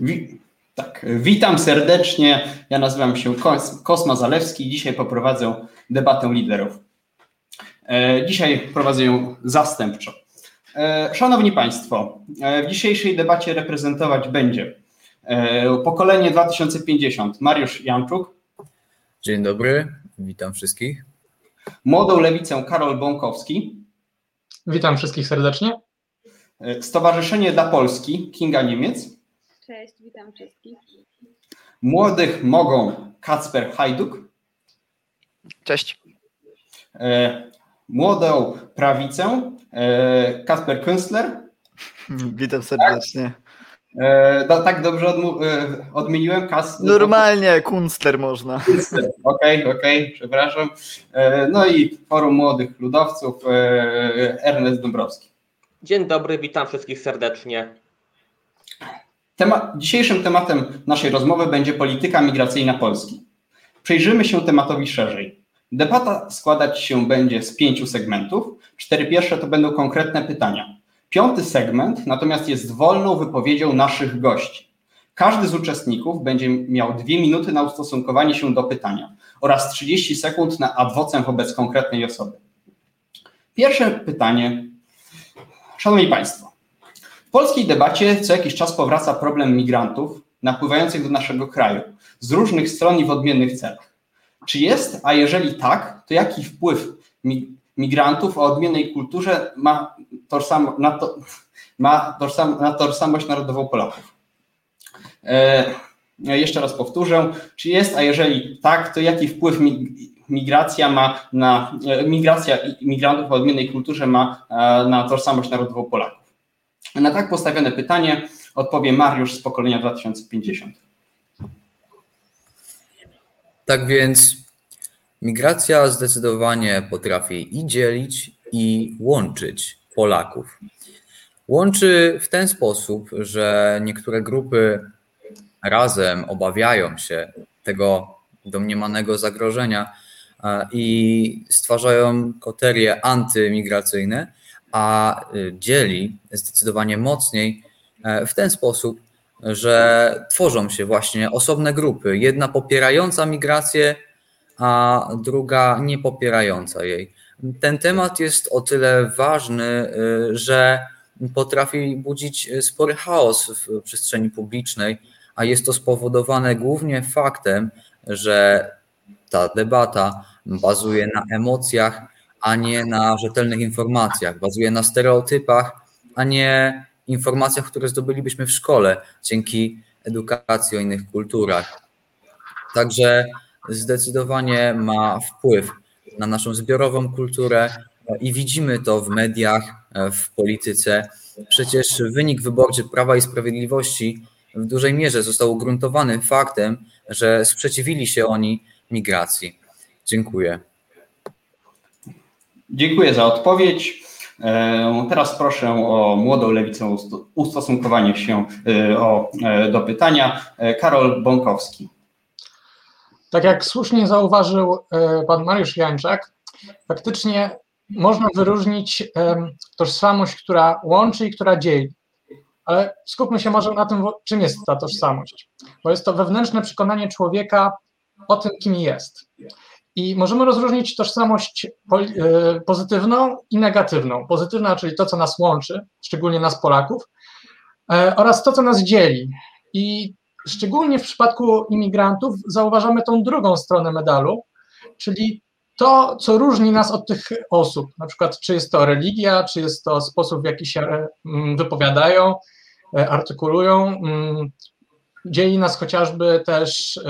Wi tak, witam serdecznie. Ja nazywam się Kos Kosma Zalewski. Dzisiaj poprowadzę debatę liderów. E, dzisiaj prowadzę ją zastępczo. E, szanowni Państwo, e, w dzisiejszej debacie reprezentować będzie e, pokolenie 2050 Mariusz Janczuk. Dzień dobry, witam wszystkich. Młodą lewicę Karol Bąkowski. Witam wszystkich serdecznie. E, Stowarzyszenie dla Polski Kinga Niemiec. Cześć, witam wszystkich. Młodych mogą Kacper Hajduk. Cześć. E, Młodą prawicę e, Kasper Künstler. Witam serdecznie. No, tak dobrze odmu- odmieniłem Kas. Normalnie, kunstler można. Künstler. Okej, okej, przepraszam. E, No i Forum Młodych Ludowców Ernest Dąbrowski. Dzień dobry, witam wszystkich serdecznie. Dzisiejszym tematem naszej rozmowy będzie polityka migracyjna Polski. Przyjrzymy się tematowi szerzej. Debata składać się będzie z pięciu segmentów. Cztery pierwsze to będą konkretne pytania. Piąty segment natomiast jest wolną wypowiedzią naszych gości. Każdy z uczestników będzie miał dwie minuty na ustosunkowanie się do pytania oraz 30 sekund na adwocem wobec konkretnej osoby. Pierwsze pytanie. Szanowni Państwo, polskiej debacie co jakiś czas powraca problem migrantów napływających do naszego kraju z różnych stron i w odmiennych celach. Czy jest, a jeżeli tak, to jaki wpływ mi- migrantów o odmiennej kulturze ma, tożsam, na, to, ma na tożsamość narodową Polaków? E, jeszcze raz powtórzę, czy jest, a jeżeli tak, to jaki wpływ mi, migracja ma na e, migracja migrantów o odmiennej kulturze ma e, na tożsamość narodową Polaków? Na tak postawione pytanie odpowie Mariusz z pokolenia 2050. Tak więc migracja zdecydowanie potrafi i dzielić, i łączyć Polaków. Łączy w ten sposób, że niektóre grupy razem obawiają się tego domniemanego zagrożenia e, i stwarzają koterie antymigracyjne, a y, dzieli zdecydowanie mocniej e, w ten sposób, że tworzą się właśnie osobne grupy. Jedna popierająca migrację, a druga nie popierająca jej. Ten temat jest o tyle ważny, y, że potrafi budzić spory chaos w przestrzeni publicznej, a jest to spowodowane głównie faktem, że ta debata bazuje na emocjach, a nie na rzetelnych informacjach, bazuje na stereotypach, a nie informacjach, które zdobylibyśmy w szkole dzięki edukacji o innych kulturach. Także zdecydowanie ma wpływ na naszą zbiorową kulturę i widzimy to w mediach, w polityce. Przecież wynik wyborczy Prawa i Sprawiedliwości w dużej mierze został ugruntowany faktem, że sprzeciwili się oni migracji. Dziękuję. Dziękuję za odpowiedź. E, Teraz proszę o młodą lewicę usto- ustosunkowanie się e, e, do pytania. Karol Bąkowski. Tak jak słusznie zauważył pan Mariusz Jańczak, faktycznie można wyróżnić tożsamość, która łączy i która dzieli. Ale skupmy się może na tym, czym jest ta tożsamość. Bo jest to wewnętrzne przekonanie człowieka o tym, kim jest. I możemy rozróżnić tożsamość e, pozytywną i negatywną. Pozytywna, czyli to, co nas łączy, szczególnie nas Polaków, e, oraz to, co nas dzieli. I szczególnie w przypadku imigrantów zauważamy tą drugą stronę medalu, czyli to, co różni nas od tych osób, na przykład czy jest to religia, czy jest to sposób, w jaki się mm, wypowiadają, e, artykulują. Dzieli nas chociażby też,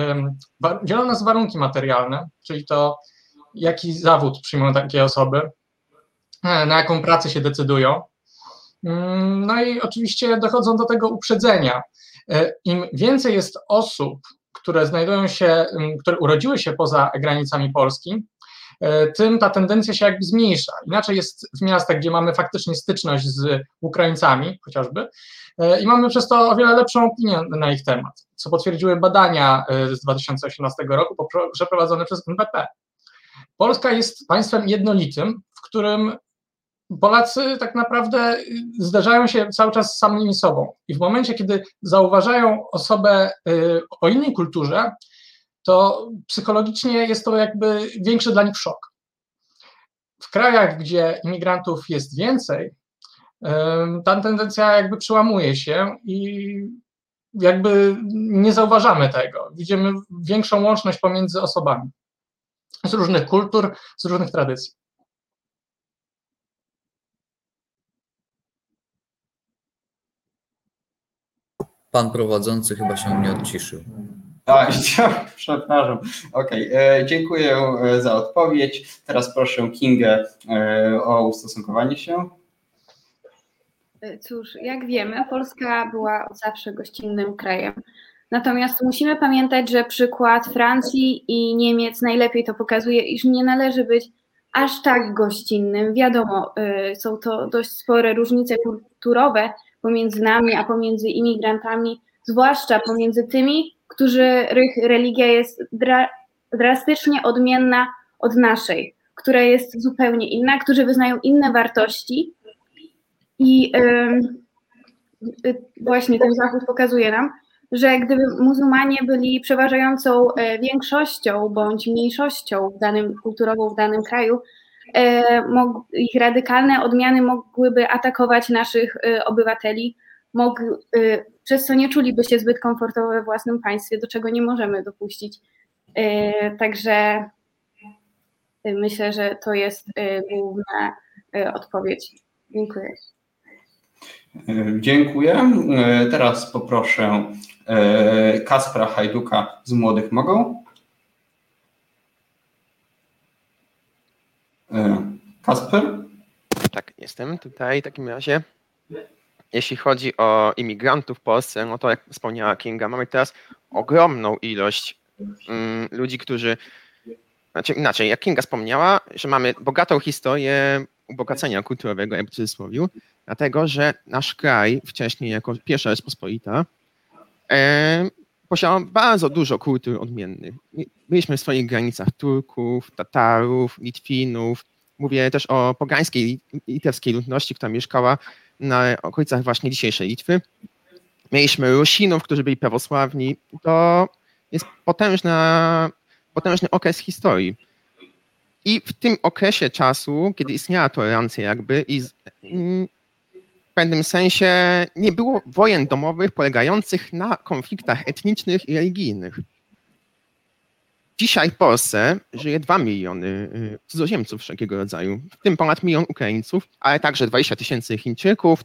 dzielą nas warunki materialne, czyli to, jaki zawód przyjmują takie osoby, e, na jaką pracę się decydują. Mm, No i oczywiście dochodzą do tego uprzedzenia. E, Im więcej jest osób, które znajdują się, które urodziły się poza granicami Polski, tym ta tendencja się jakby zmniejsza. Inaczej jest w miastach, gdzie mamy faktycznie styczność z Ukraińcami chociażby e, i mamy przez to o wiele lepszą opinię na ich temat, co potwierdziły badania e, z 2018 roku przeprowadzone przez NBP. Polska jest państwem jednolitym, w którym Polacy tak naprawdę zdarzają się cały czas z samymi sobą. I w momencie, kiedy zauważają osobę y, o innej kulturze, to psychologicznie jest to jakby większy dla nich szok. W krajach, gdzie imigrantów jest więcej, ta tendencja jakby przełamuje się i jakby nie zauważamy tego. Widzimy większą łączność pomiędzy osobami z różnych kultur, z różnych tradycji. Pan prowadzący chyba się nie odciszył. A, przepraszam. Okej, okay. dziękuję e, za odpowiedź. Teraz proszę Kingę e, o ustosunkowanie się. E, cóż, jak wiemy, Polska była od zawsze gościnnym krajem. Natomiast musimy pamiętać, że przykład Francji i Niemiec najlepiej to pokazuje, iż nie należy być aż tak gościnnym. Wiadomo, są to dość spore różnice kulturowe pomiędzy nami, a pomiędzy imigrantami, zwłaszcza pomiędzy tymi, których religia jest dra drastycznie odmienna od naszej, która jest zupełnie inna, którzy wyznają inne wartości. I yy, właśnie ten zachód pokazuje nam, że gdyby muzułmanie byli przeważającą e, większością bądź mniejszością w danym, kulturową w danym kraju, e, ich radykalne odmiany mogłyby atakować naszych e, obywateli, mog, przez co nie czuliby się zbyt komfortowo we własnym państwie, do czego nie możemy dopuścić. E, także e, myślę, że to jest główna odpowiedź. Dziękuję. Dziękuję. Teraz poproszę Kaspra Hajduka z Młodych Mogą. Kasper? Tak, jestem tutaj w takim razie. Jeśli chodzi o imigrantów w Polsce, no to jak wspomniała Kinga, mamy teraz ogromną ilość mm, ludzi, którzy, znaczy inaczej, jak Kinga wspomniała, że mamy bogatą historię ubogacenia kulturowego, jakby w cudzysłowie, dlatego, że nasz kraj wcześniej jako pierwsza Rzeczpospolita e, posiadał bardzo dużo kultur odmiennych. Byliśmy w swoich granicach Turków, Tatarów, Litwinów, mówię też o pogańskiej litewskiej ludności, która mieszkała na okolicach właśnie dzisiejszej Litwy. Mieliśmy Rusinów, którzy byli prawosławni. To jest potężna, potężny okres historii. I w tym okresie czasu, kiedy istniała tolerancja jakby i mm, w pewnym sensie nie było wojen domowych polegających na konfliktach etnicznych i religijnych. Dzisiaj w Polsce żyje 2 miliony y, cudzoziemców wszelkiego rodzaju, w tym ponad milion Ukraińców, ale także 20 tysięcy Chińczyków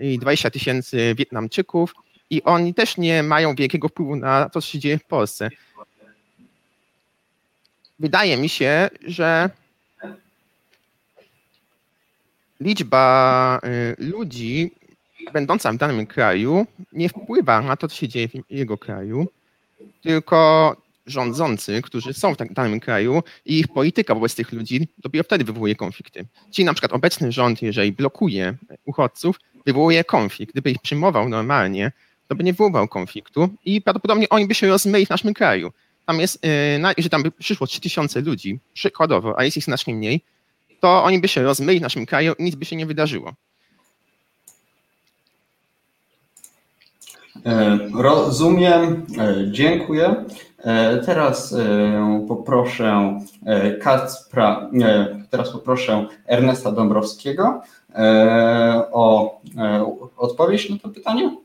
i 20 tysięcy Wietnamczyków i oni też nie mają wielkiego wpływu na to, co się dzieje w Polsce. Wydaje mi się, że liczba y, ludzi będąca w danym kraju nie wpływa na to, co się dzieje w jego kraju, tylko rządzący, którzy są w tak danym kraju i ich polityka wobec tych ludzi dopiero wtedy wywołuje konflikty. Czyli na przykład obecny rząd, jeżeli blokuje uchodźców, wywołuje konflikt. Gdyby ich przyjmował normalnie, to by nie wywoływał konfliktu i prawdopodobnie oni by się rozmyli w naszym kraju. Tam jest, yy, jeżeli tam by przyszło 3000 ludzi, przykładowo, a jest ich znacznie mniej, to oni by się rozmyli w naszym kraju i nic by się nie wydarzyło. Rozumiem, e, dziękuję. E, teraz poproszę Kacpra, teraz poproszę Ernesta Dąbrowskiego o odpowiedź na to pytanie.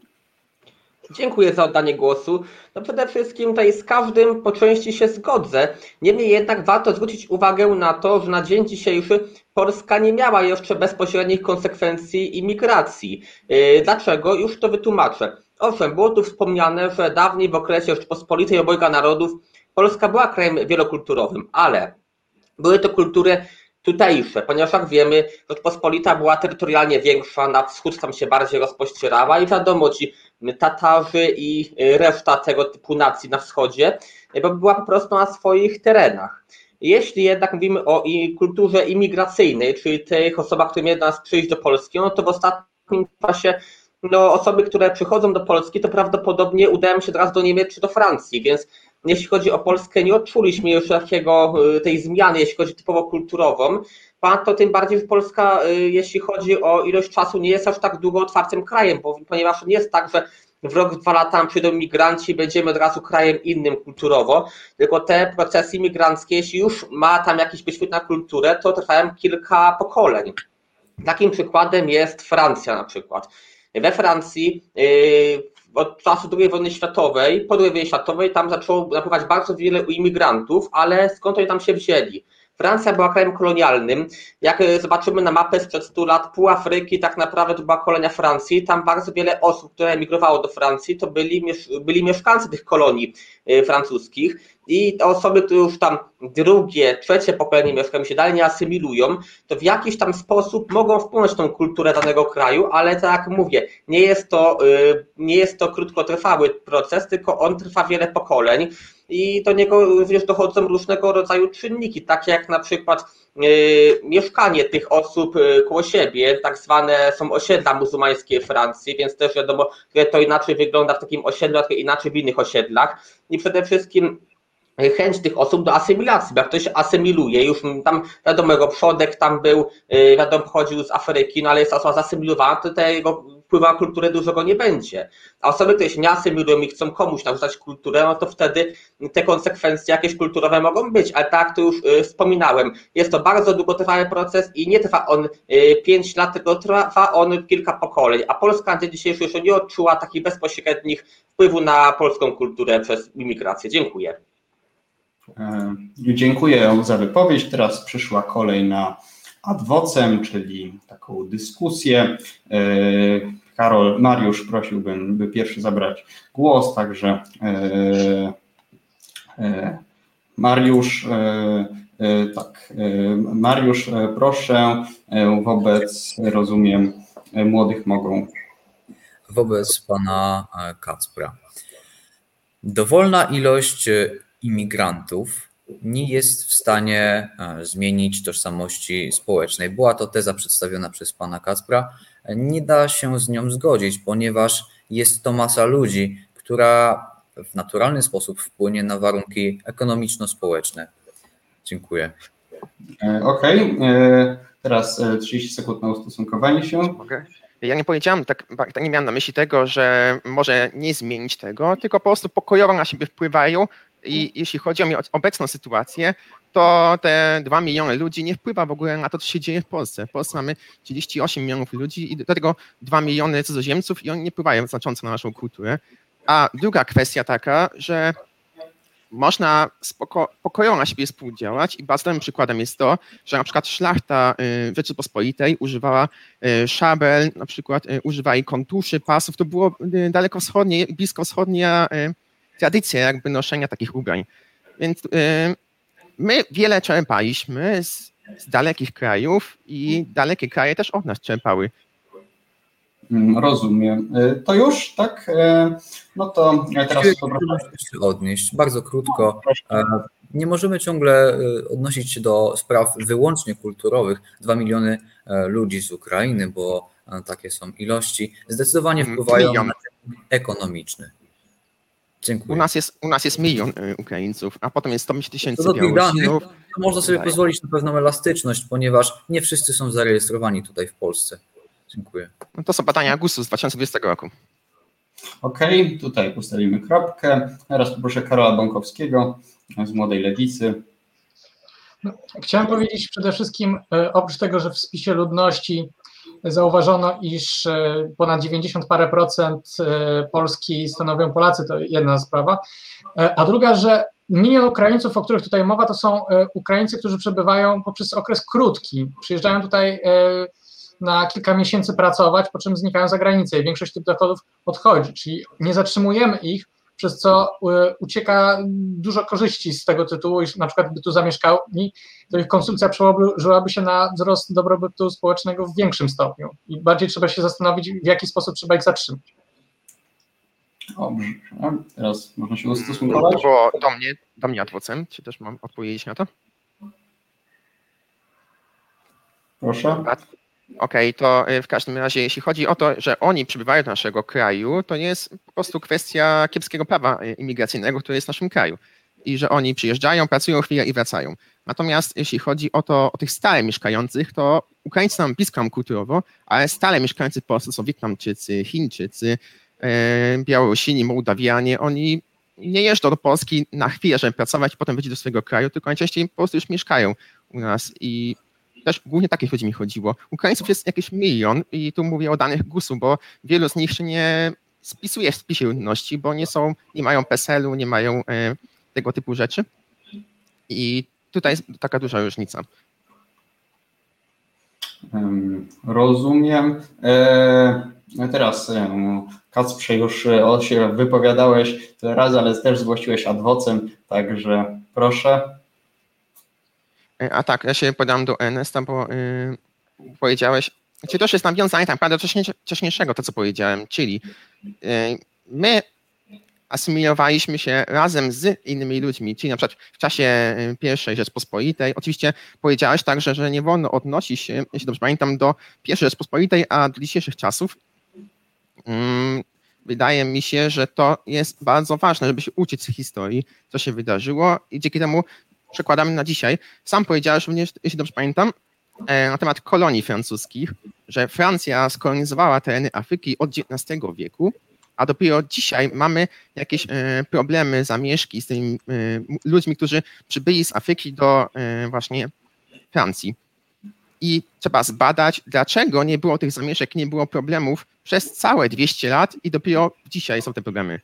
Dziękuję za oddanie głosu. No przede wszystkim tutaj z każdym po części się zgodzę. Niemniej jednak warto zwrócić uwagę na to, że na dzień dzisiejszy Polska nie miała jeszcze bezpośrednich konsekwencji imigracji. Dlaczego? Już to wytłumaczę. Owszem, było tu wspomniane, że dawniej w okresie Rzeczypospolitej obojga narodów Polska była krajem wielokulturowym, ale były to kultury tutejsze, ponieważ jak wiemy, Rzeczpospolita była terytorialnie większa, na wschód tam się bardziej rozpościerała i wiadomo, ci Tatarzy i reszta tego typu nacji na wschodzie, bo była po prostu na swoich terenach. Jeśli jednak mówimy o kulturze imigracyjnej, czyli tych osobach, które miały nas przyjść do Polski, no to w ostatnim czasie no, osoby, które przychodzą do Polski, to prawdopodobnie udają się teraz do Niemiec czy do Francji, więc jeśli chodzi o Polskę, nie odczuliśmy już takiego, y, tej zmiany, jeśli chodzi typowo kulturową. Ponadto tym bardziej, że Polska, y, jeśli chodzi o ilość czasu, nie jest aż tak długo otwartym krajem, bo, ponieważ nie jest tak, że w rok, dwa lata przyjdą migranci, będziemy od razu krajem innym kulturowo, tylko te procesy imigranckie, jeśli już ma tam jakiś wyświetlać na kulturę, to trwają kilka pokoleń. Takim przykładem jest Francja na przykład. We Francji yy, od czasu II wojny światowej, po II wojnie światowej, tam zaczęło napływać bardzo wiele imigrantów, ale skąd oni tam się wzięli? Francja była krajem kolonialnym. Jak e, zobaczymy na mapę sprzed 100 lat, pół Afryki tak naprawdę to była kolonia Francji. Tam bardzo wiele osób, które emigrowało do Francji, to byli, byli mieszkańcy tych kolonii e, francuskich. I te osoby, które już tam drugie, trzecie pokolenie mieszkają się dalej nie asymilują, to w jakiś tam sposób mogą wpłynąć tą kulturę danego kraju, ale tak jak mówię, nie jest to, e, nie jest to krótkotrwały proces, tylko on trwa wiele pokoleń i do niego również dochodzą różnego rodzaju czynniki, takie jak na przykład y, mieszkanie tych osób y, koło siebie, tak zwane są osiedla muzułmańskie Francji, więc też wiadomo, że to inaczej wygląda w takim osiedlu, a inaczej w innych osiedlach. I przede wszystkim chęć tych osób do asymilacji, bo jak ktoś asymiluje, już tam wiadomo, jego przodek tam był, y, wiadomo, pochodził z Afryki, no ale jest osoba zasymilowana, to tego wpływu na kulturę dużego nie będzie. A osoby, które się nie asymilują i chcą komuś narzucać kulturę, no to wtedy te konsekwencje jakieś kulturowe mogą być, ale tak to już y, wspominałem, jest to bardzo długotrwały proces i nie trwa on 5 y, lat, tylko trwa on kilka pokoleń, a Polska na dzień dzisiejszy jeszcze nie odczuła takich bezpośrednich wpływu na polską kulturę przez imigrację. Dziękuję. E, dziękuję za wypowiedź. Teraz przyszła kolej na adwocem, czyli taką dyskusję. E, Karol, Mariusz prosiłbym, by pierwszy zabrać głos, także e, Mariusz, tak, Mariusz, proszę, wobec, rozumiem, młodych mogą. Wobec pana Kacpra. Dowolna ilość imigrantów nie jest w stanie e, zmienić tożsamości społecznej. Była to teza przedstawiona przez pana Kacpra. Nie da się z nią zgodzić, ponieważ jest to masa ludzi, która w naturalny sposób wpłynie na warunki ekonomiczno-społeczne. Dziękuję. E, okej, okay. E, teraz 30 sekund na ustosunkowanie się. Ja nie powiedziałem, tak, tak nie miałem na myśli tego, że może nie zmienić tego, tylko po prostu pokojowo na siebie wpływają, i jeśli chodzi o obecną sytuację, to te 2 miliony ludzi nie wpływa w ogóle na to, co się dzieje w Polsce. W Polsce mamy 38 milionów ludzi i do tego 2 miliony cudzoziemców i oni nie wpływają znacząco na naszą kulturę. A druga kwestia taka, że można spoko, pokojowo na siebie współdziałać i bazowym przykładem jest to, że na przykład szlachta y, Rzeczypospolitej używała y, szabel, na przykład y, używali kontuszy, pasów, to było dalekowschodnie, bliskowschodnia tradycję jakby noszenia takich ubrań. Więc y, my wiele czerpaliśmy z, z dalekich krajów i dalekie kraje też od nas czerpały mm, Rozumiem. Y, to już, tak? Y, no to teraz się odnieść bardzo krótko. Nie możemy ciągle odnosić się do spraw wyłącznie kulturowych. Dwa miliony ludzi z Ukrainy, bo takie są ilości, zdecydowanie mm, wpływają na ekonomiczny. Dziękuję. U nas jest, u nas jest milion y, Ukraińców, a potem jest 100 tysięcy Białorusinów. Można sobie pozwolić na pewną elastyczność, ponieważ nie wszyscy są zarejestrowani tutaj w Polsce. Dziękuję. No to są badania GUS-u z 2020 roku. Okej, okay, tutaj postawimy kropkę. Teraz poproszę Karola Bąkowskiego z Młodej Lewicy. No, chciałem powiedzieć przede wszystkim, e, oprócz tego, że w spisie ludności zauważono, iż e, ponad 90 parę procent e, Polski stanowią Polacy, to jedna sprawa. E, a druga, że milion Ukraińców, o których tutaj mowa, to są Ukraińcy, którzy przebywają poprzez okres krótki. Przyjeżdżają tutaj na kilka miesięcy pracować, po czym znikają za granicę i większość tych dochodów odchodzi. Czyli nie zatrzymujemy ich, przez co e, ucieka dużo korzyści z tego tytułu, iż na przykład by tu zamieszkali, to ich konsumpcja przełożyłaby się na wzrost dobrobytu społecznego w większym stopniu. I bardziej trzeba się zastanowić, w jaki sposób trzeba ich zatrzymać. Dobrze, teraz można się ustosunkować. To było do mnie, do mnie adwocem, czy też mam odpowiedzieć na to? Proszę. Okej, okay, to y, w każdym razie, jeśli chodzi o to, że oni przybywają do naszego kraju, to nie jest po prostu kwestia kiepskiego prawa y, imigracyjnego, które jest w naszym kraju. i że oni przyjeżdżają, pracują chwilę i wracają. Natomiast jeśli chodzi o to, o tych stale mieszkających, to Ukraińcy nam blisko kulturowo, ale stale mieszkający w Polsce są Wietnamczycy, Chińczycy, e, Białorusini, Mołdawianie, oni nie jeżdżą do Polski na chwilę, żeby pracować potem wrócić do swojego kraju, tylko najczęściej po prostu już mieszkają u nas i też głównie takich ludzi mi chodziło. Ukraińców jest jakiś milion i tu mówię o danych GUS-u, bo wielu z nich się nie spisuje w spisie ludności, bo nie są, nie mają PESEL-u, nie mają e, tego typu rzeczy. I tutaj jest taka duża różnica. Rozumiem. E, teraz Kacprze już się wypowiadałeś tyle razy, ale też zgłosiłeś adwocem, także proszę. E, a tak, ja się podam do Ernesta, bo yy, powiedziałeś, czy to jest nawiązanie tak naprawdę do wcześniejszego, to co powiedziałem, czyli yy, my asymilowaliśmy się razem z innymi ludźmi, czyli na przykład w czasie pierwszej Rzeczpospolitej. Oczywiście powiedziałeś także, że nie wolno odnosić się, jeśli dobrze pamiętam, do pierwszej Rzeczpospolitej, a do dzisiejszych czasów. Mm, wydaje mi się, że to jest bardzo ważne, żeby się uczyć z historii, co się wydarzyło i dzięki temu przekładamy na dzisiaj. Sam powiedziałeś również, jeśli dobrze pamiętam, e, na temat kolonii francuskich, że Francja skolonizowała tereny Afryki od XIX wieku, a dopiero dzisiaj mamy jakieś e, problemy, zamieszki z tymi e, ludźmi, którzy przybyli z Afryki do właśnie Francji. I trzeba zbadać, dlaczego nie było tych zamieszek, nie było problemów przez całe 200 lat i dopiero dzisiaj są te problemy.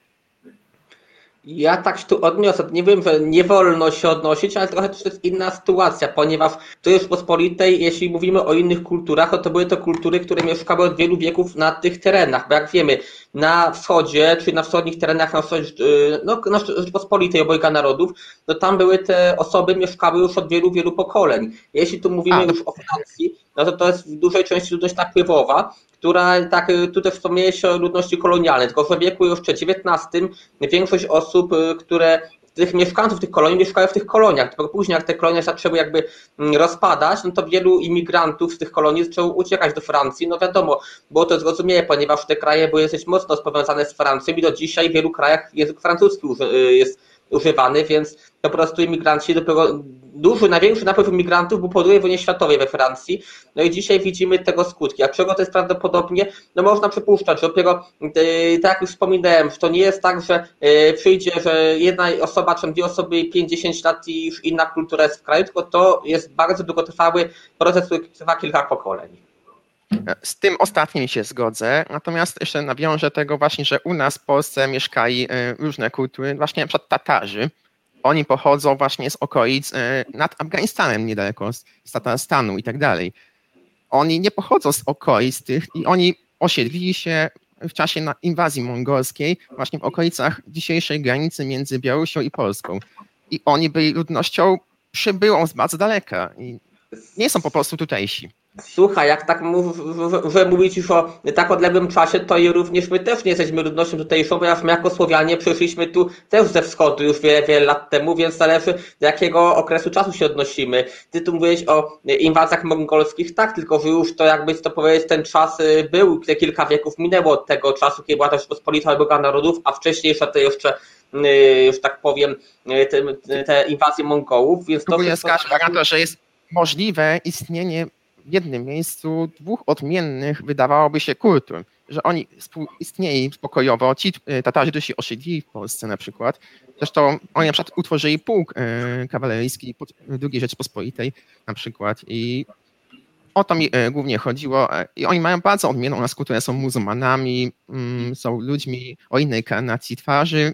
Ja tak się tu odniosę. Nie wiem, że nie wolno się odnosić, ale trochę to jest inna sytuacja, ponieważ to jest pospolitej, jeśli mówimy o innych kulturach, to, to były to kultury, które mieszkały od wielu wieków na tych terenach. Bo jak wiemy, na wschodzie, czyli na wschodnich terenach na wschodzie, y, no, na Rzeczpospolitej obojga narodów, no tam były te osoby, mieszkały już od wielu, wielu pokoleń. Jeśli tu mówimy A, już o Francji, no to to jest w dużej części ludność napływowa, która, tak y, tutaj wspomniałeś o ludności kolonialnej, tylko w wieku jeszcze XIX większość osób, y, które tych mieszkańców tych kolonii mieszkają w tych koloniach. Tylko później, jak te kolonie zaczęły jakby mm, rozpadać, no to wielu imigrantów z tych kolonii zaczęło uciekać do Francji. No wiadomo, było to zrozumiałe, ponieważ te kraje były dosyć mocno powiązane z Francją i do dzisiaj w wielu krajach język francuski jest używany, więc po prostu imigranci dopiero duży, największy napływ imigrantów był po II wojnie światowej we Francji. No i dzisiaj widzimy tego skutki. A czego to jest prawdopodobnie? No można przypuszczać, że dopiero, e, tak jak już wspominałem, że to nie jest tak, że e, przyjdzie, że jedna osoba czy dwie osoby 50 lat i już inna kultura jest w kraju, tylko to jest bardzo długotrwały proces, który trwa kilka pokoleń. Z tym ostatnim się zgodzę, natomiast jeszcze nawiążę tego właśnie, że u nas w Polsce mieszkali e, różne kultury, właśnie na przykład Tatarzy. Oni pochodzą właśnie z okolic e, nad Afganistanem niedaleko, z Tatarstanu i tak dalej. Oni nie pochodzą z okolic tych i oni osiedlili się w czasie inwazji mongolskiej właśnie w okolicach dzisiejszej granicy między Białorusią i Polską. I oni byli ludnością przybyłą z bardzo daleka i nie są po prostu tutejsi. Słuchaj, jak tak mów, że mówić już o tak odległym czasie, to i również my też nie jesteśmy ludnością tutejszą, ponieważ my jako Słowianie przyszliśmy tu też ze wschodu już wiele, wiele lat temu, więc zależy do jakiego okresu czasu się odnosimy. Ty tu mówiłeś o inwazjach mongolskich, tak, tylko że już to jakby to powiedzieć, ten czas y, był, te kilka wieków minęło od tego czasu, kiedy była też pospolita Boga Narodów, a wcześniejsza to jeszcze y, już tak powiem, y, te, te inwazje Mongołów, więc to... Jest to, że jest możliwe istnienie w jednym miejscu dwóch odmiennych, wydawałoby się, kultur, że oni współistnieli pokojowo, ci e, Tatarzy, którzy się osiedlili w Polsce na przykład, zresztą oni na przykład utworzyli pułk e, kawaleryjski II Rzeczpospolitej na przykład i o to mi e, głównie chodziło i oni mają bardzo odmienną nas kulturę, są muzułmanami, mm, są ludźmi o innej karnacji twarzy,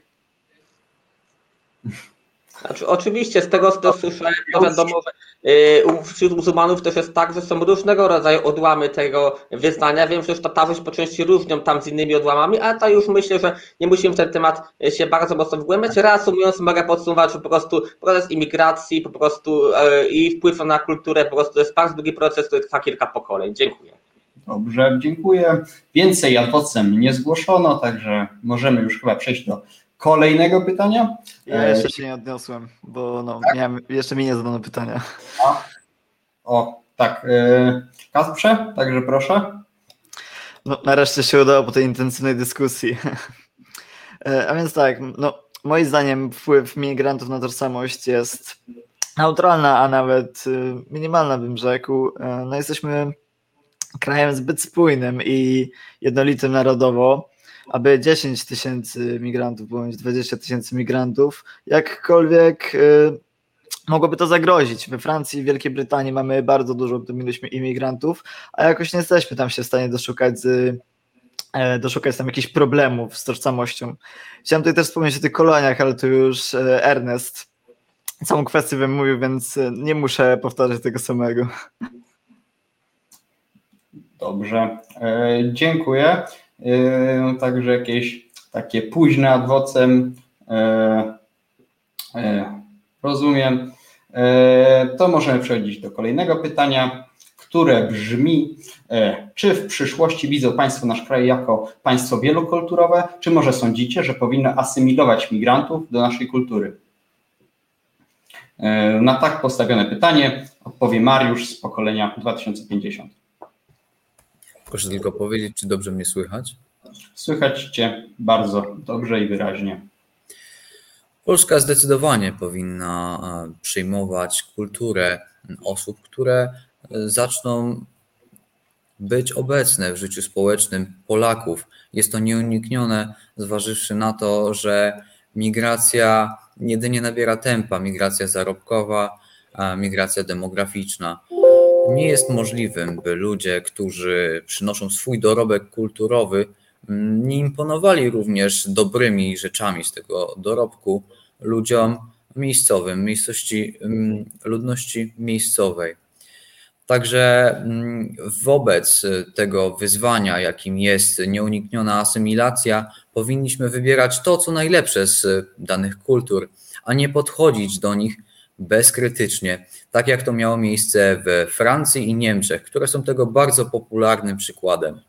znaczy, oczywiście, z tego co słyszałem, to wiadomo, że yy, wśród muzułmanów też jest tak, że są różnego rodzaju odłamy tego wyznania. Wiem, że już Tatarzy po części różnią tam z innymi odłamami, ale to już myślę, że nie musimy w ten temat się bardzo mocno wgłębiać. Reasumując, mogę podsumować, że po prostu proces imigracji po prostu yy, i wpływ na kulturę po prostu to jest bardzo długi proces, który trwa kilka pokoleń. Dziękuję. Dobrze, dziękuję. Więcej adwocem nie zgłoszono, także możemy już chyba przejść do kolejnego pytania? Ja e, jeszcze się nie odniosłem, bo no, tak? miałem, jeszcze mi nie zadano pytania. A? O, tak. E, Kasprze, także proszę. No, nareszcie się udało po tej intensywnej dyskusji. E, a więc tak, no, moim zdaniem wpływ migrantów na tożsamość jest neutralna, a nawet y, minimalna bym rzekł. No jesteśmy krajem zbyt spójnym i jednolitym narodowo, aby 10 tysięcy migrantów bądź 20 tysięcy migrantów jakkolwiek y, mogłoby to zagrozić. We Francji i Wielkiej Brytanii mamy bardzo dużo imigrantów, a jakoś nie jesteśmy tam się w stanie doszukać z e, doszukać tam jakichś problemów z tożsamością. Chciałem tutaj też wspomnieć o tych koloniach, ale tu już e, Ernest całą kwestię wymówił, więc e, nie muszę powtarzać tego samego. Dobrze, dziękuję. Także jakieś takie późne adwocem rozumiem. E, to możemy przechodzić do kolejnego pytania, które brzmi, e, czy w przyszłości widzą Państwo nasz kraj jako państwo wielokulturowe, czy może sądzicie, że powinno asymilować migrantów do naszej kultury? E, na tak postawione pytanie odpowie Mariusz z pokolenia 2050. Proszę tylko powiedzieć, czy dobrze mnie słychać? Słychać Cię bardzo dobrze i wyraźnie. Polska zdecydowanie powinna e, przyjmować kulturę osób, które e, zaczną być obecne w życiu społecznym Polaków. Jest to nieuniknione, zważywszy na to, że migracja jedynie nabiera tempa, migracja zarobkowa, migracja demograficzna. Nie jest możliwym, by ludzie, którzy przynoszą swój dorobek kulturowy, nie imponowali również dobrymi rzeczami z tego dorobku ludziom miejscowym, miejscowości, ludności miejscowej. Także wobec tego wyzwania, jakim jest nieunikniona asymilacja, powinniśmy wybierać to, co najlepsze z danych kultur, a nie podchodzić do nich bezkrytycznie, tak jak to miało miejsce w Francji i Niemczech, które są tego bardzo popularnym przykładem.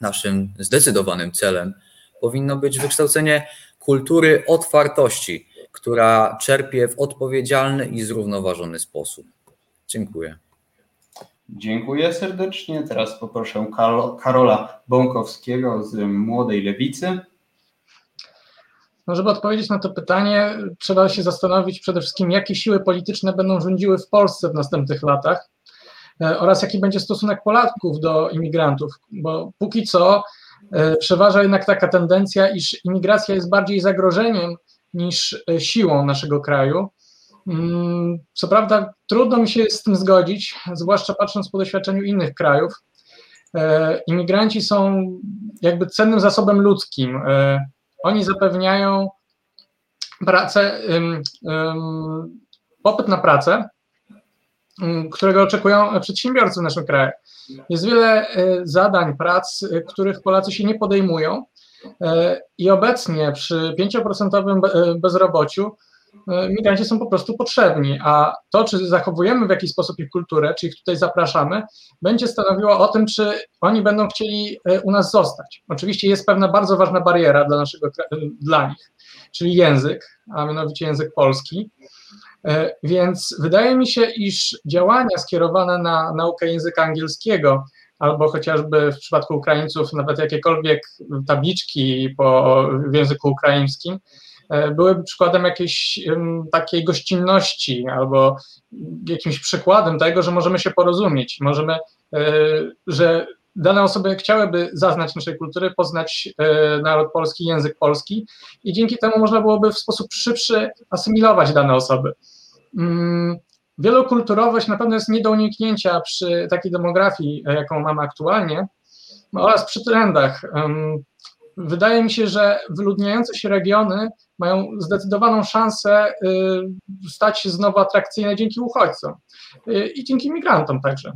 Naszym zdecydowanym celem powinno być wykształcenie kultury otwartości, która czerpie w odpowiedzialny i zrównoważony sposób. Dziękuję. Dziękuję serdecznie. Teraz poproszę Karola Bąkowskiego z Młodej Lewicy. No, żeby odpowiedzieć na to pytanie, trzeba się zastanowić przede wszystkim, jakie siły polityczne będą rządziły w Polsce w następnych latach e, oraz jaki będzie stosunek Polaków do imigrantów, bo póki co e, przeważa jednak taka tendencja, iż imigracja jest bardziej zagrożeniem niż e, siłą naszego kraju. Mm, co prawda, trudno mi się z tym zgodzić, zwłaszcza patrząc po doświadczeniu innych krajów. Imigranci są jakby cennym zasobem ludzkim. Oni zapewniają pracę, popyt na pracę, którego oczekują przedsiębiorcy w naszym kraju. Jest wiele e, zadań, prac, e, których Polacy się nie podejmują e, i obecnie przy 5% bezrobociu migranci są po prostu potrzebni, a to, czy zachowujemy w jakiś sposób ich kulturę, czy ich tutaj zapraszamy, będzie stanowiło o tym, czy oni będą chcieli u nas zostać. Oczywiście jest pewna bardzo ważna bariera dla, naszego, dla nich, czyli język, a mianowicie język polski. Więc wydaje mi się, iż działania skierowane na naukę języka angielskiego, albo chociażby w przypadku Ukraińców nawet jakiekolwiek tabliczki po, w języku ukraińskim, E, byłyby przykładem jakiejś takiej gościnności albo jakimś przykładem tego, że możemy się porozumieć, możemy, e, że dane osoby chciałyby zaznać naszej kultury, poznać e, naród polski, język polski i dzięki temu można byłoby w sposób szybszy asymilować dane osoby. Mm, wielokulturowość na pewno jest nie do uniknięcia przy takiej demografii, jaką mamy aktualnie, oraz przy trendach. Wydaje mi się, że wyludniające się regiony mają zdecydowaną szansę y, stać się znowu atrakcyjne dzięki uchodźcom y, i dzięki migrantom także.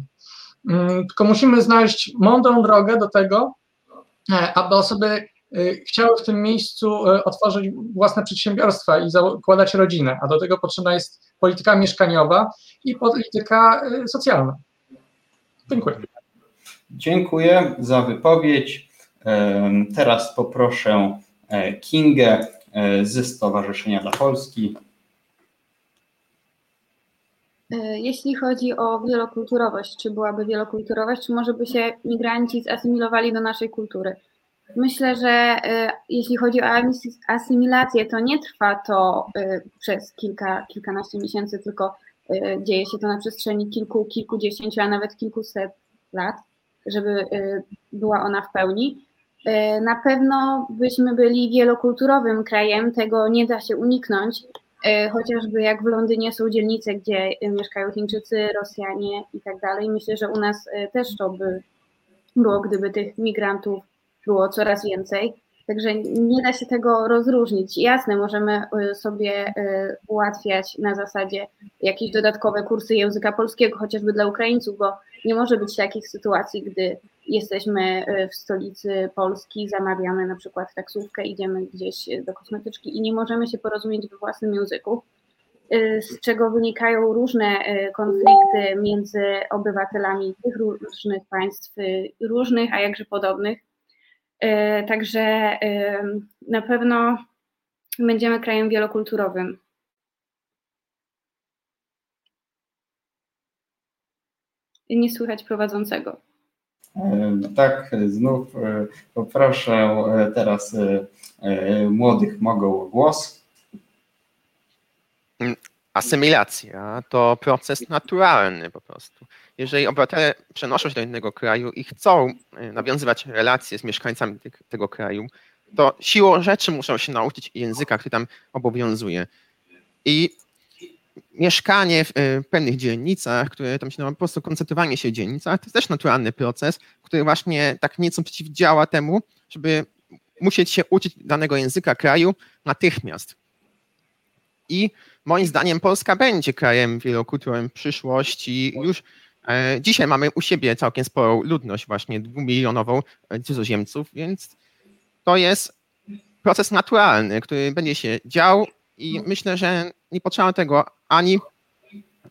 Mm, tylko musimy znaleźć mądrą drogę do tego, e, aby osoby y, chciały w tym miejscu otworzyć własne przedsiębiorstwa i zakładać rodzinę, a do tego potrzebna jest polityka mieszkaniowa i polityka socjalna. Dziękuję. Dziękuję za wypowiedź. Teraz poproszę e, Kingę e, ze Stowarzyszenia dla Polski. E, jeśli chodzi o wielokulturowość, czy byłaby wielokulturowość, czy może by się migranci zasymilowali do naszej kultury? Myślę, że jeśli chodzi o asymilację, to nie trwa to przez kilka, kilkanaście miesięcy, tylko dzieje się to na przestrzeni kilku, kilkudziesięciu, a nawet kilkuset lat, żeby była ona w pełni. Na pewno byśmy byli wielokulturowym krajem, tego nie da się uniknąć, chociażby jak w Londynie są dzielnice, gdzie mieszkają Chińczycy, Rosjanie i tak dalej. Myślę, że u nas też to by było, gdyby tych migrantów było coraz więcej. Także nie da się tego rozróżnić. Jasne, możemy sobie ułatwiać na zasadzie jakieś dodatkowe kursy języka polskiego, chociażby dla Ukraińców, bo nie może być takich sytuacji, gdy jesteśmy y, w stolicy Polski, zamawiamy na przykład taksówkę, idziemy gdzieś do kosmetyczki i nie możemy się porozumieć we własnym języku, z czego wynikają różne konflikty między obywatelami tych różnych państw, różnych, a jakże podobnych także na pewno będziemy krajem wielokulturowym. Nie słychać prowadzącego. E, tak, znów poproszę teraz młodych mogą głos. Asymilacja to proces naturalny po prostu jeżeli obywatele przenoszą się do innego kraju i chcą nawiązywać relacje z mieszkańcami tego kraju, to siłą rzeczy muszą się nauczyć języka, który tam obowiązuje. I mieszkanie w y, pewnych dzielnicach, które tam się no, po prostu koncentrowanie się w dzielnicach, to jest też naturalny proces, który właśnie tak nieco przeciwdziała temu, żeby musieć się uczyć danego języka kraju natychmiast. I moim zdaniem Polska będzie krajem wielokulturowym w przyszłości. Już E, dzisiaj mamy u siebie całkiem sporą ludność, właśnie dwumilionową e, cudzoziemców, więc to jest proces naturalny, który będzie się dział i myślę, że nie potrzeba tego ani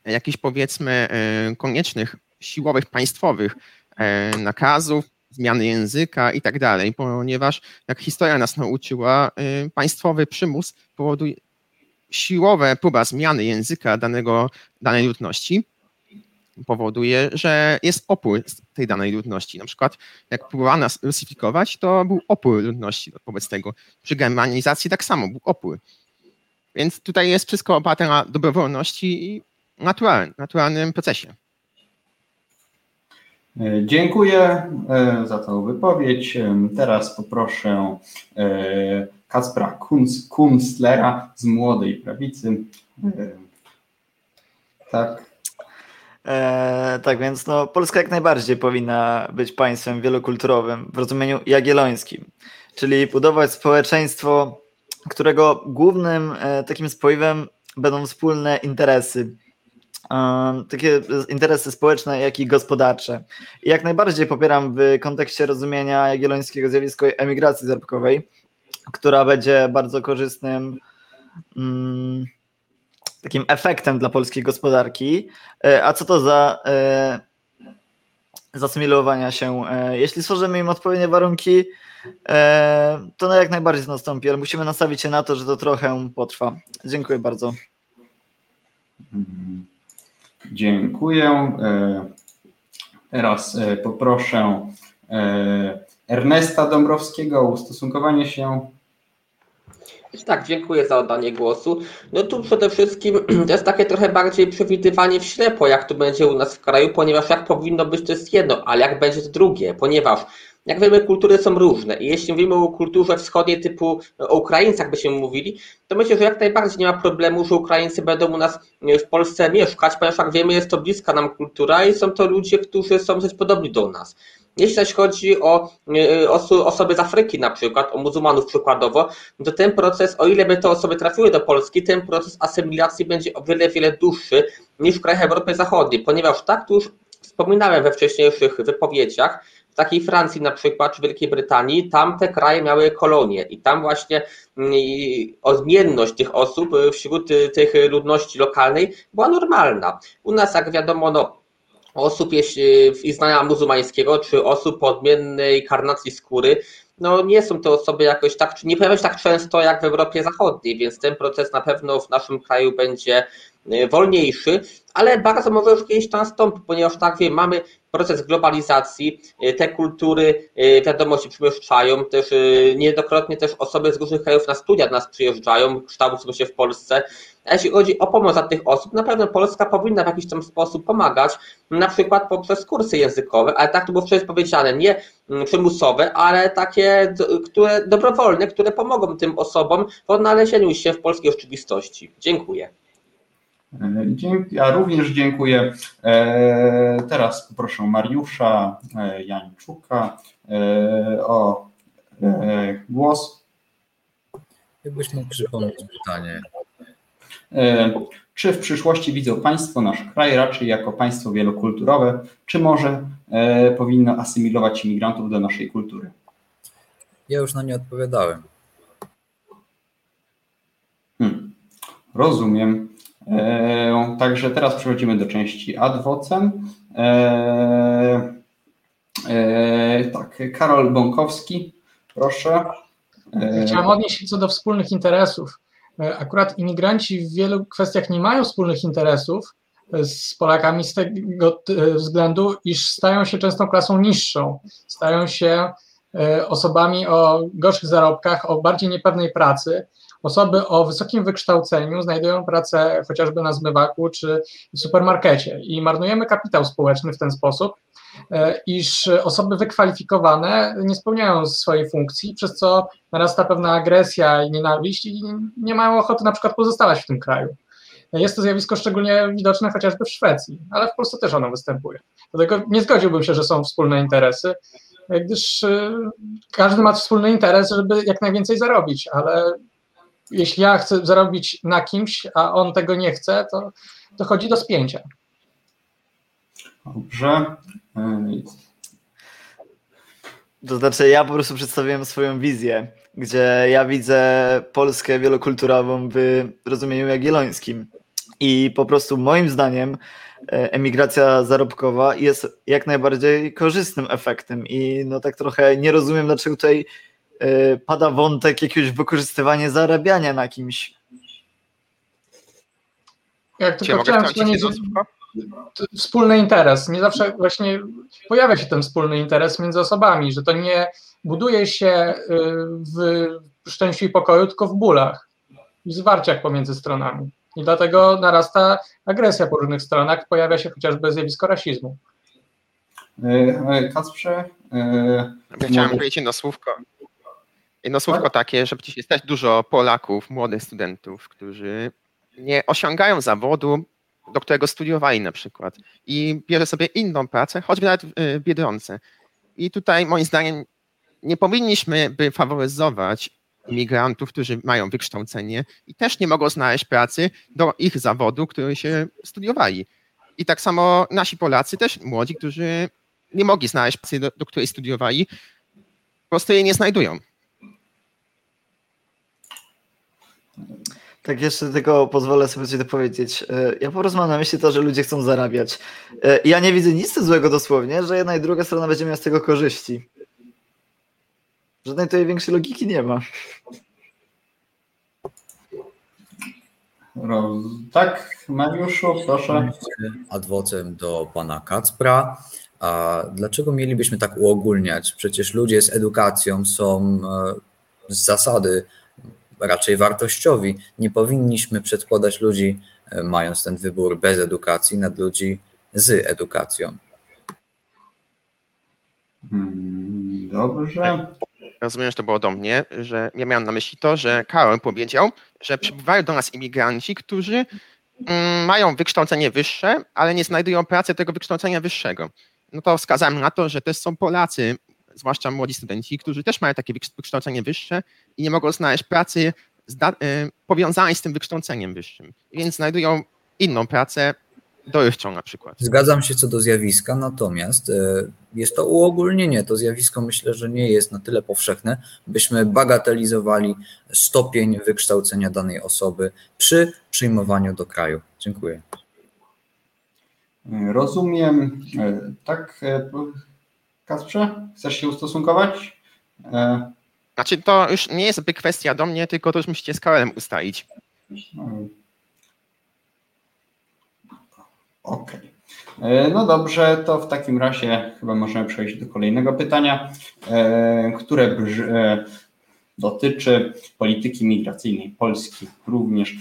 jakichś powiedzmy e, koniecznych siłowych, państwowych nakazów, zmiany języka i tak dalej, ponieważ jak historia nas nauczyła, państwowy przymus powoduje siłowe próba zmiany języka danego, danej ludności powoduje, że jest opór tej danej ludności. Na przykład jak próbowano rusyfikować, to był opór ludności wobec tego. Przy germanizacji tak samo był opór. Więc tutaj jest wszystko oparte na dobrowolności i naturalnym, naturalnym procesie. E, dziękuję e, za tę wypowiedź. E, teraz poproszę Kacpra Kunstlera z Młodej Prawicy. Tak, E, tak więc no, Polska jak najbardziej powinna być państwem wielokulturowym w rozumieniu jagiellońskim, czyli budować społeczeństwo, którego głównym e, takim spoiwem będą wspólne interesy. E, takie interesy społeczne, jak i gospodarcze. I jak najbardziej popieram w kontekście rozumienia jagiellońskiego zjawisko emigracji zarobkowej, która będzie bardzo korzystnym. Mm, takim efektem dla polskiej gospodarki. E, a co to za zasymilowania się? Jeśli stworzymy im odpowiednie warunki, to na jak najbardziej nastąpi, ale musimy nastawić się na to, że to trochę potrwa. Dziękuję bardzo. Dziękuję. Teraz poproszę Ernesta Dąbrowskiego o ustosunkowanie się tak, dziękuję za oddanie głosu. No tu przede wszystkim to jest takie trochę bardziej przewidywanie w ślepo, jak to będzie u nas w kraju, ponieważ jak powinno być, to jest jedno, ale jak będzie to drugie, ponieważ jak wiemy, kultury są różne i jeśli mówimy o kulturze wschodniej typu o Ukraińcach byśmy mówili, to myślę, że jak najbardziej nie ma problemu, że Ukraińcy będą u nas w Polsce mieszkać, ponieważ jak wiemy, jest to bliska nam kultura i są to ludzie, którzy są dość podobni do nas. Jeśli zaś chodzi o e, osoby z Afryki na przykład, o muzułmanów przykładowo, to ten proces, o ile by te osoby trafiły do Polski, ten proces asymilacji będzie o wiele, wiele dłuższy niż w krajach Europy Zachodniej, ponieważ tak tu już wspominałem we wcześniejszych wypowiedziach, takiej Francji na przykład, czy Wielkiej Brytanii, tam te kraje miały kolonie i tam właśnie mm, odmienność tych osób wśród tych ludności lokalnej była normalna. U nas, jak wiadomo, no, osób Islama muzułmańskiego, czy osób o odmiennej karnacji skóry, no nie są to osoby jakoś tak, nie pojawiają się tak często jak w Europie Zachodniej, więc ten proces na pewno w naszym kraju będzie wolniejszy, ale bardzo może już kiedyś to nastąpi, ponieważ tak wiem, mamy proces globalizacji, te kultury wiadomo się przymieszczają, też niejednokrotnie też osoby z różnych krajów na studia do nas przyjeżdżają, kształcą się w Polsce. A jeśli chodzi o pomoc dla tych osób, na pewno Polska powinna w jakiś tam sposób pomagać, na przykład poprzez kursy językowe, ale tak to było wcześniej powiedziane, nie przymusowe, ale takie, które dobrowolne, które pomogą tym osobom w odnalezieniu się w polskiej rzeczywistości. Dziękuję. Ja również dziękuję. Teraz poproszę Mariusza Jańczuka o głos. Jakbyś mógł przypomnieć pytanie. Czy w przyszłości widzą Państwo nasz kraj raczej jako państwo wielokulturowe, czy może powinno asymilować imigrantów do naszej kultury? Ja już na nie odpowiadałem. Hmm. Rozumiem. Także teraz przechodzimy do części ad vocem. Tak, Karol Bąkowski, proszę. Chciałem odnieść się co do wspólnych interesów. Akurat imigranci w wielu kwestiach nie mają wspólnych interesów z Polakami z tego względu, iż stają się często klasą niższą, stają się osobami o gorszych zarobkach, o bardziej niepewnej pracy. Osoby o wysokim wykształceniu znajdują pracę chociażby na zmywaku czy w supermarkecie i marnujemy kapitał społeczny w ten sposób, iż osoby wykwalifikowane nie spełniają swojej funkcji, przez co narasta pewna agresja i nienawiść i nie mają ochoty na przykład pozostawać w tym kraju. Jest to zjawisko szczególnie widoczne chociażby w Szwecji, ale w Polsce też ono występuje. Dlatego nie zgodziłbym się, że są wspólne interesy, gdyż każdy ma wspólny interes, żeby jak najwięcej zarobić, ale jeśli ja chcę zarobić na kimś, a on tego nie chce, to dochodzi do spięcia. Dobrze. To znaczy, ja po prostu przedstawiłem swoją wizję, gdzie ja widzę Polskę wielokulturową w rozumieniu jagiellońskim. I po prostu moim zdaniem emigracja zarobkowa jest jak najbardziej korzystnym efektem. I no tak trochę nie rozumiem, dlaczego tutaj pada wątek jakiegoś wykorzystywania zarabiania na kimś. Jak tylko chciałem wspomnieć, wspólny interes. Nie zawsze właśnie pojawia się ten wspólny interes między osobami, że to nie buduje się w szczęściu i pokoju, tylko w bólach i zwarciach pomiędzy stronami. I dlatego narasta agresja po różnych stronach, pojawia się chociażby zjawisko rasizmu. Kacprze? Ja chciałem powiedzieć jedno słówko. Jedno słówko takie, że przecież jest też dużo Polaków, młodych studentów, którzy nie osiągają zawodu, do którego studiowali na przykład i bierze sobie inną pracę, choćby nawet w Biedronce. I tutaj moim zdaniem nie powinniśmy by faworyzować imigrantów, którzy mają wykształcenie i też nie mogą znaleźć pracy do ich zawodu, który się studiowali. I tak samo nasi Polacy, też młodzi, którzy nie mogli znaleźć pracy, do, do której studiowali, po prostu jej nie znajdują. Tak, jeszcze tylko pozwolę sobie coś dopowiedzieć. Ja po prostu mam na myśli to, że ludzie chcą zarabiać. Ja nie widzę nic złego dosłownie, że jedna i druga strona będzie miała z tego korzyści. Żadnej tutaj większej logiki nie ma. Tak, Mariuszu, proszę. Adwocem do pana Kacpra. A dlaczego mielibyśmy tak uogólniać? Przecież ludzie z edukacją są z zasady raczej wartościowi. Nie powinniśmy przedkładać ludzi, mając ten wybór bez edukacji, nad ludzi z edukacją. Dobrze. Rozumiem, że to było do mnie, że ja miałem na myśli to, że Karol powiedział, że przybywają do nas imigranci, którzy mm, mają wykształcenie wyższe, ale nie znajdują pracy tego wykształcenia wyższego. No to wskazałem na to, że też są Polacy, zwłaszcza młodzi studenci, którzy też mają takie wykształcenie wyższe i nie mogą znaleźć pracy powiązanej z tym wykształceniem wyższym, więc znajdują inną pracę dorywczą na przykład. Zgadzam się co do zjawiska, natomiast jest to uogólnienie. To zjawisko myślę, że nie jest na tyle powszechne, byśmy bagatelizowali stopień wykształcenia danej osoby przy przyjmowaniu do kraju. Dziękuję. Rozumiem. Tak, Kasprze, chcesz się ustosunkować? Znaczy to już nie jest kwestia do mnie, tylko to już musicie z Karolem ustalić. Okej. Okay. No dobrze, to w takim razie chyba możemy przejść do kolejnego pytania, które dotyczy polityki migracyjnej Polski również.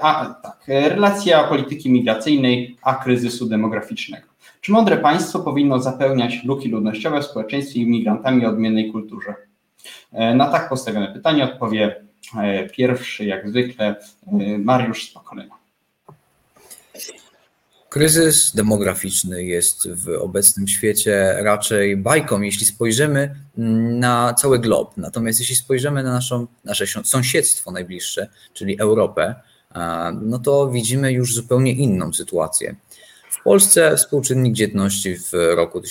A tak, relacja polityki migracyjnej a kryzysu demograficznego. Czy mądre państwo powinno zapełniać luki ludnościowe w społeczeństwie imigrantami o odmiennej kulturze? Na tak postawione pytanie odpowie pierwszy, jak zwykle, Mariusz z pokolenia. Kryzys demograficzny jest w obecnym świecie raczej bajką, jeśli spojrzymy na cały glob. Natomiast jeśli spojrzymy na naszą, nasze sąsiedztwo najbliższe, czyli Europę, no to widzimy już zupełnie inną sytuację. W Polsce współczynnik dzietności w roku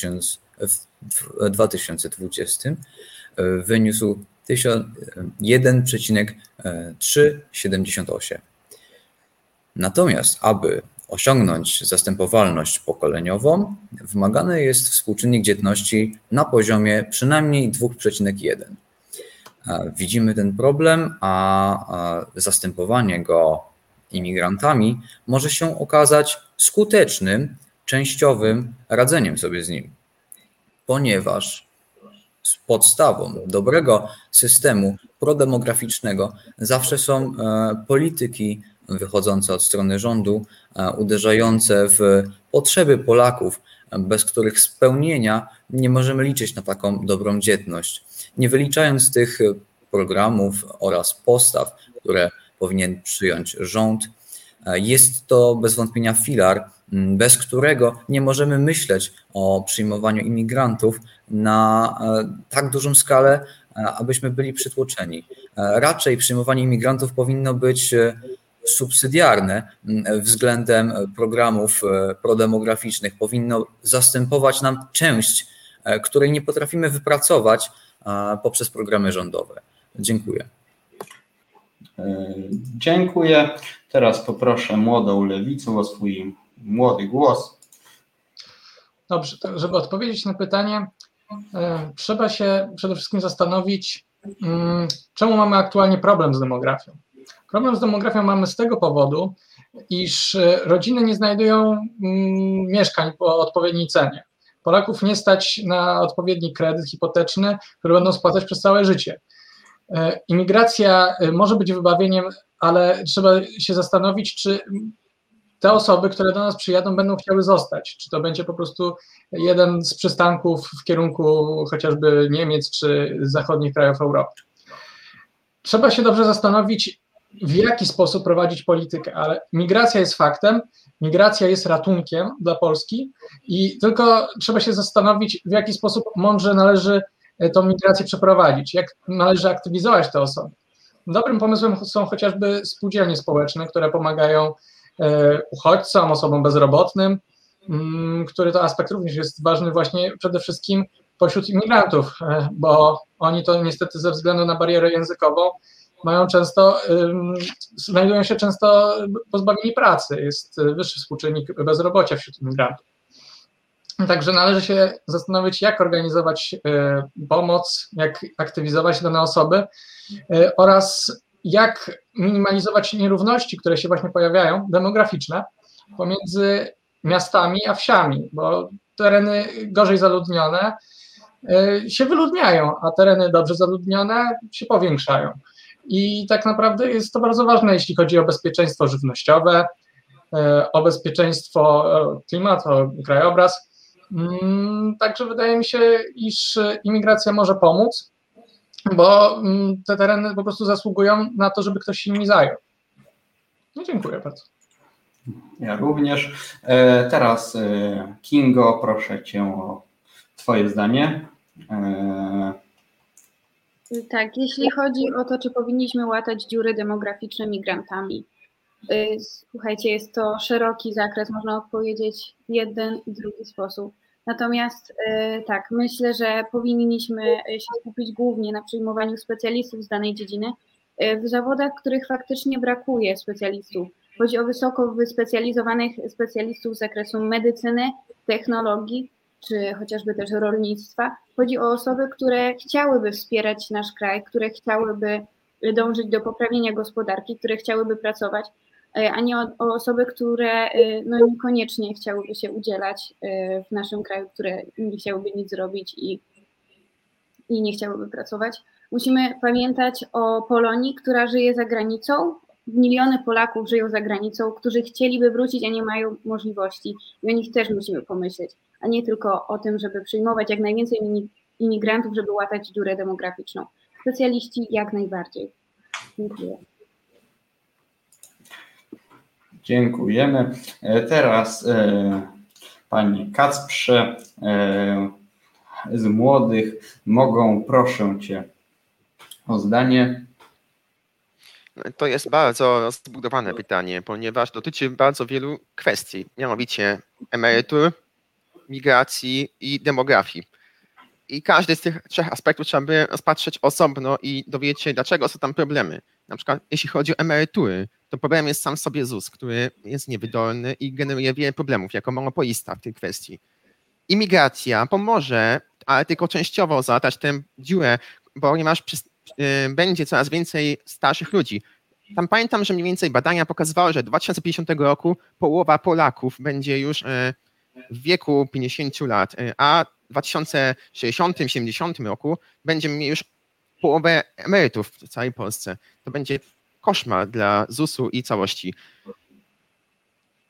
2020 wyniósł 1,378. Natomiast, aby osiągnąć zastępowalność pokoleniową, wymagany jest współczynnik dzietności na poziomie przynajmniej 2,1. Widzimy ten problem, a zastępowanie go imigrantami może się okazać skutecznym, częściowym radzeniem sobie z nim, ponieważ podstawą dobrego systemu prodemograficznego zawsze są polityki wychodzące od strony rządu, uderzające w potrzeby Polaków, bez których spełnienia nie możemy liczyć na taką dobrą dzietność. Nie wyliczając tych programów oraz postaw, które powinien przyjąć rząd, jest to bez wątpienia filar, bez którego nie możemy myśleć o przyjmowaniu imigrantów na tak dużą skalę, abyśmy byli przytłoczeni. Raczej przyjmowanie imigrantów powinno być subsydiarne względem programów prodemograficznych, powinno zastępować nam część, której nie potrafimy wypracować poprzez programy rządowe. Dziękuję. Dziękuję. Teraz poproszę młodą lewicę o swój młody głos. Dobrze, żeby odpowiedzieć na pytanie, trzeba się przede wszystkim zastanowić, czemu mamy aktualnie problem z demografią. Problem z demografią mamy z tego powodu, iż rodziny nie znajdują mieszkań po odpowiedniej cenie. Polaków nie stać na odpowiedni kredyt hipoteczny, który będą spłacać przez całe życie. Imigracja może być wybawieniem, ale trzeba się zastanowić, czy te osoby, które do nas przyjadą, będą chciały zostać. Czy to będzie po prostu jeden z przystanków w kierunku chociażby Niemiec czy zachodnich krajów Europy. Trzeba się dobrze zastanowić, w jaki sposób prowadzić politykę, ale migracja jest faktem, migracja jest ratunkiem dla Polski i tylko trzeba się zastanowić, w jaki sposób mądrze należy tą migrację przeprowadzić, jak należy aktywizować te osoby. Dobrym pomysłem są chociażby spółdzielnie społeczne, które pomagają uchodźcom, osobom bezrobotnym, który to aspekt również jest ważny właśnie przede wszystkim pośród imigrantów, bo oni to niestety ze względu na barierę językową mają często, znajdują się często pozbawieni pracy, jest wyższy współczynnik bezrobocia wśród imigrantów. Także należy się zastanowić, jak organizować pomoc, jak aktywizować dane osoby oraz jak minimalizować nierówności, które się właśnie pojawiają, demograficzne, pomiędzy miastami a wsiami, bo tereny gorzej zaludnione się wyludniają, a tereny dobrze zaludnione się powiększają. I tak naprawdę jest to bardzo ważne, jeśli chodzi o bezpieczeństwo żywnościowe, o bezpieczeństwo klimatu, o krajobraz. Także wydaje mi się, iż imigracja może pomóc, bo te tereny po prostu zasługują na to, żeby ktoś się nimi zajął. No dziękuję bardzo. Ja również. Teraz Kingo, proszę Cię o Twoje zdanie. Tak, jeśli chodzi o to, czy powinniśmy łatać dziury demograficzne migrantami. Słuchajcie, jest to szeroki zakres, można odpowiedzieć w jeden i drugi sposób. Natomiast tak, myślę, że powinniśmy się skupić głównie na przyjmowaniu specjalistów z danej dziedziny w zawodach, w których faktycznie brakuje specjalistów. Chodzi o wysoko wyspecjalizowanych specjalistów z zakresu medycyny, technologii, czy chociażby też rolnictwa. Chodzi o osoby, które chciałyby wspierać nasz kraj, które chciałyby dążyć do poprawienia gospodarki, które chciałyby pracować. A nie o, o osoby, które no, niekoniecznie chciałyby się udzielać w naszym kraju, które nie chciałyby nic zrobić i, i nie chciałyby pracować. Musimy pamiętać o Polonii, która żyje za granicą. Miliony Polaków żyją za granicą, którzy chcieliby wrócić, a nie mają możliwości. I o nich też musimy pomyśleć, a nie tylko o tym, żeby przyjmować jak najwięcej imigrantów, żeby łatać dziurę demograficzną. Specjaliści jak najbardziej. Dziękuję. Dziękujemy. E, teraz e, Pani Kacprze e, z młodych mogą, proszę Cię o zdanie. To jest bardzo zbudowane pytanie, ponieważ dotyczy bardzo wielu kwestii, mianowicie emerytur, migracji i demografii. I każdy z tych trzech aspektów trzeba by rozpatrzeć osobno i dowiedzieć się, dlaczego są tam problemy. Na przykład, jeśli chodzi o emerytury, to problem jest sam sobie ZUS, który jest niewydolny i generuje wiele problemów jako monopolista w tej kwestii. Imigracja pomoże, ale tylko częściowo załatać tę dziurę, ponieważ y, będzie coraz więcej starszych ludzi. Tam pamiętam, że mniej więcej badania pokazywały, że do 2050 roku połowa Polaków będzie już y, w wieku 50 lat, y, a w 2060-70 roku mieli już połowę emerytów w całej Polsce. To będzie koszmar dla ZUS-u i całości.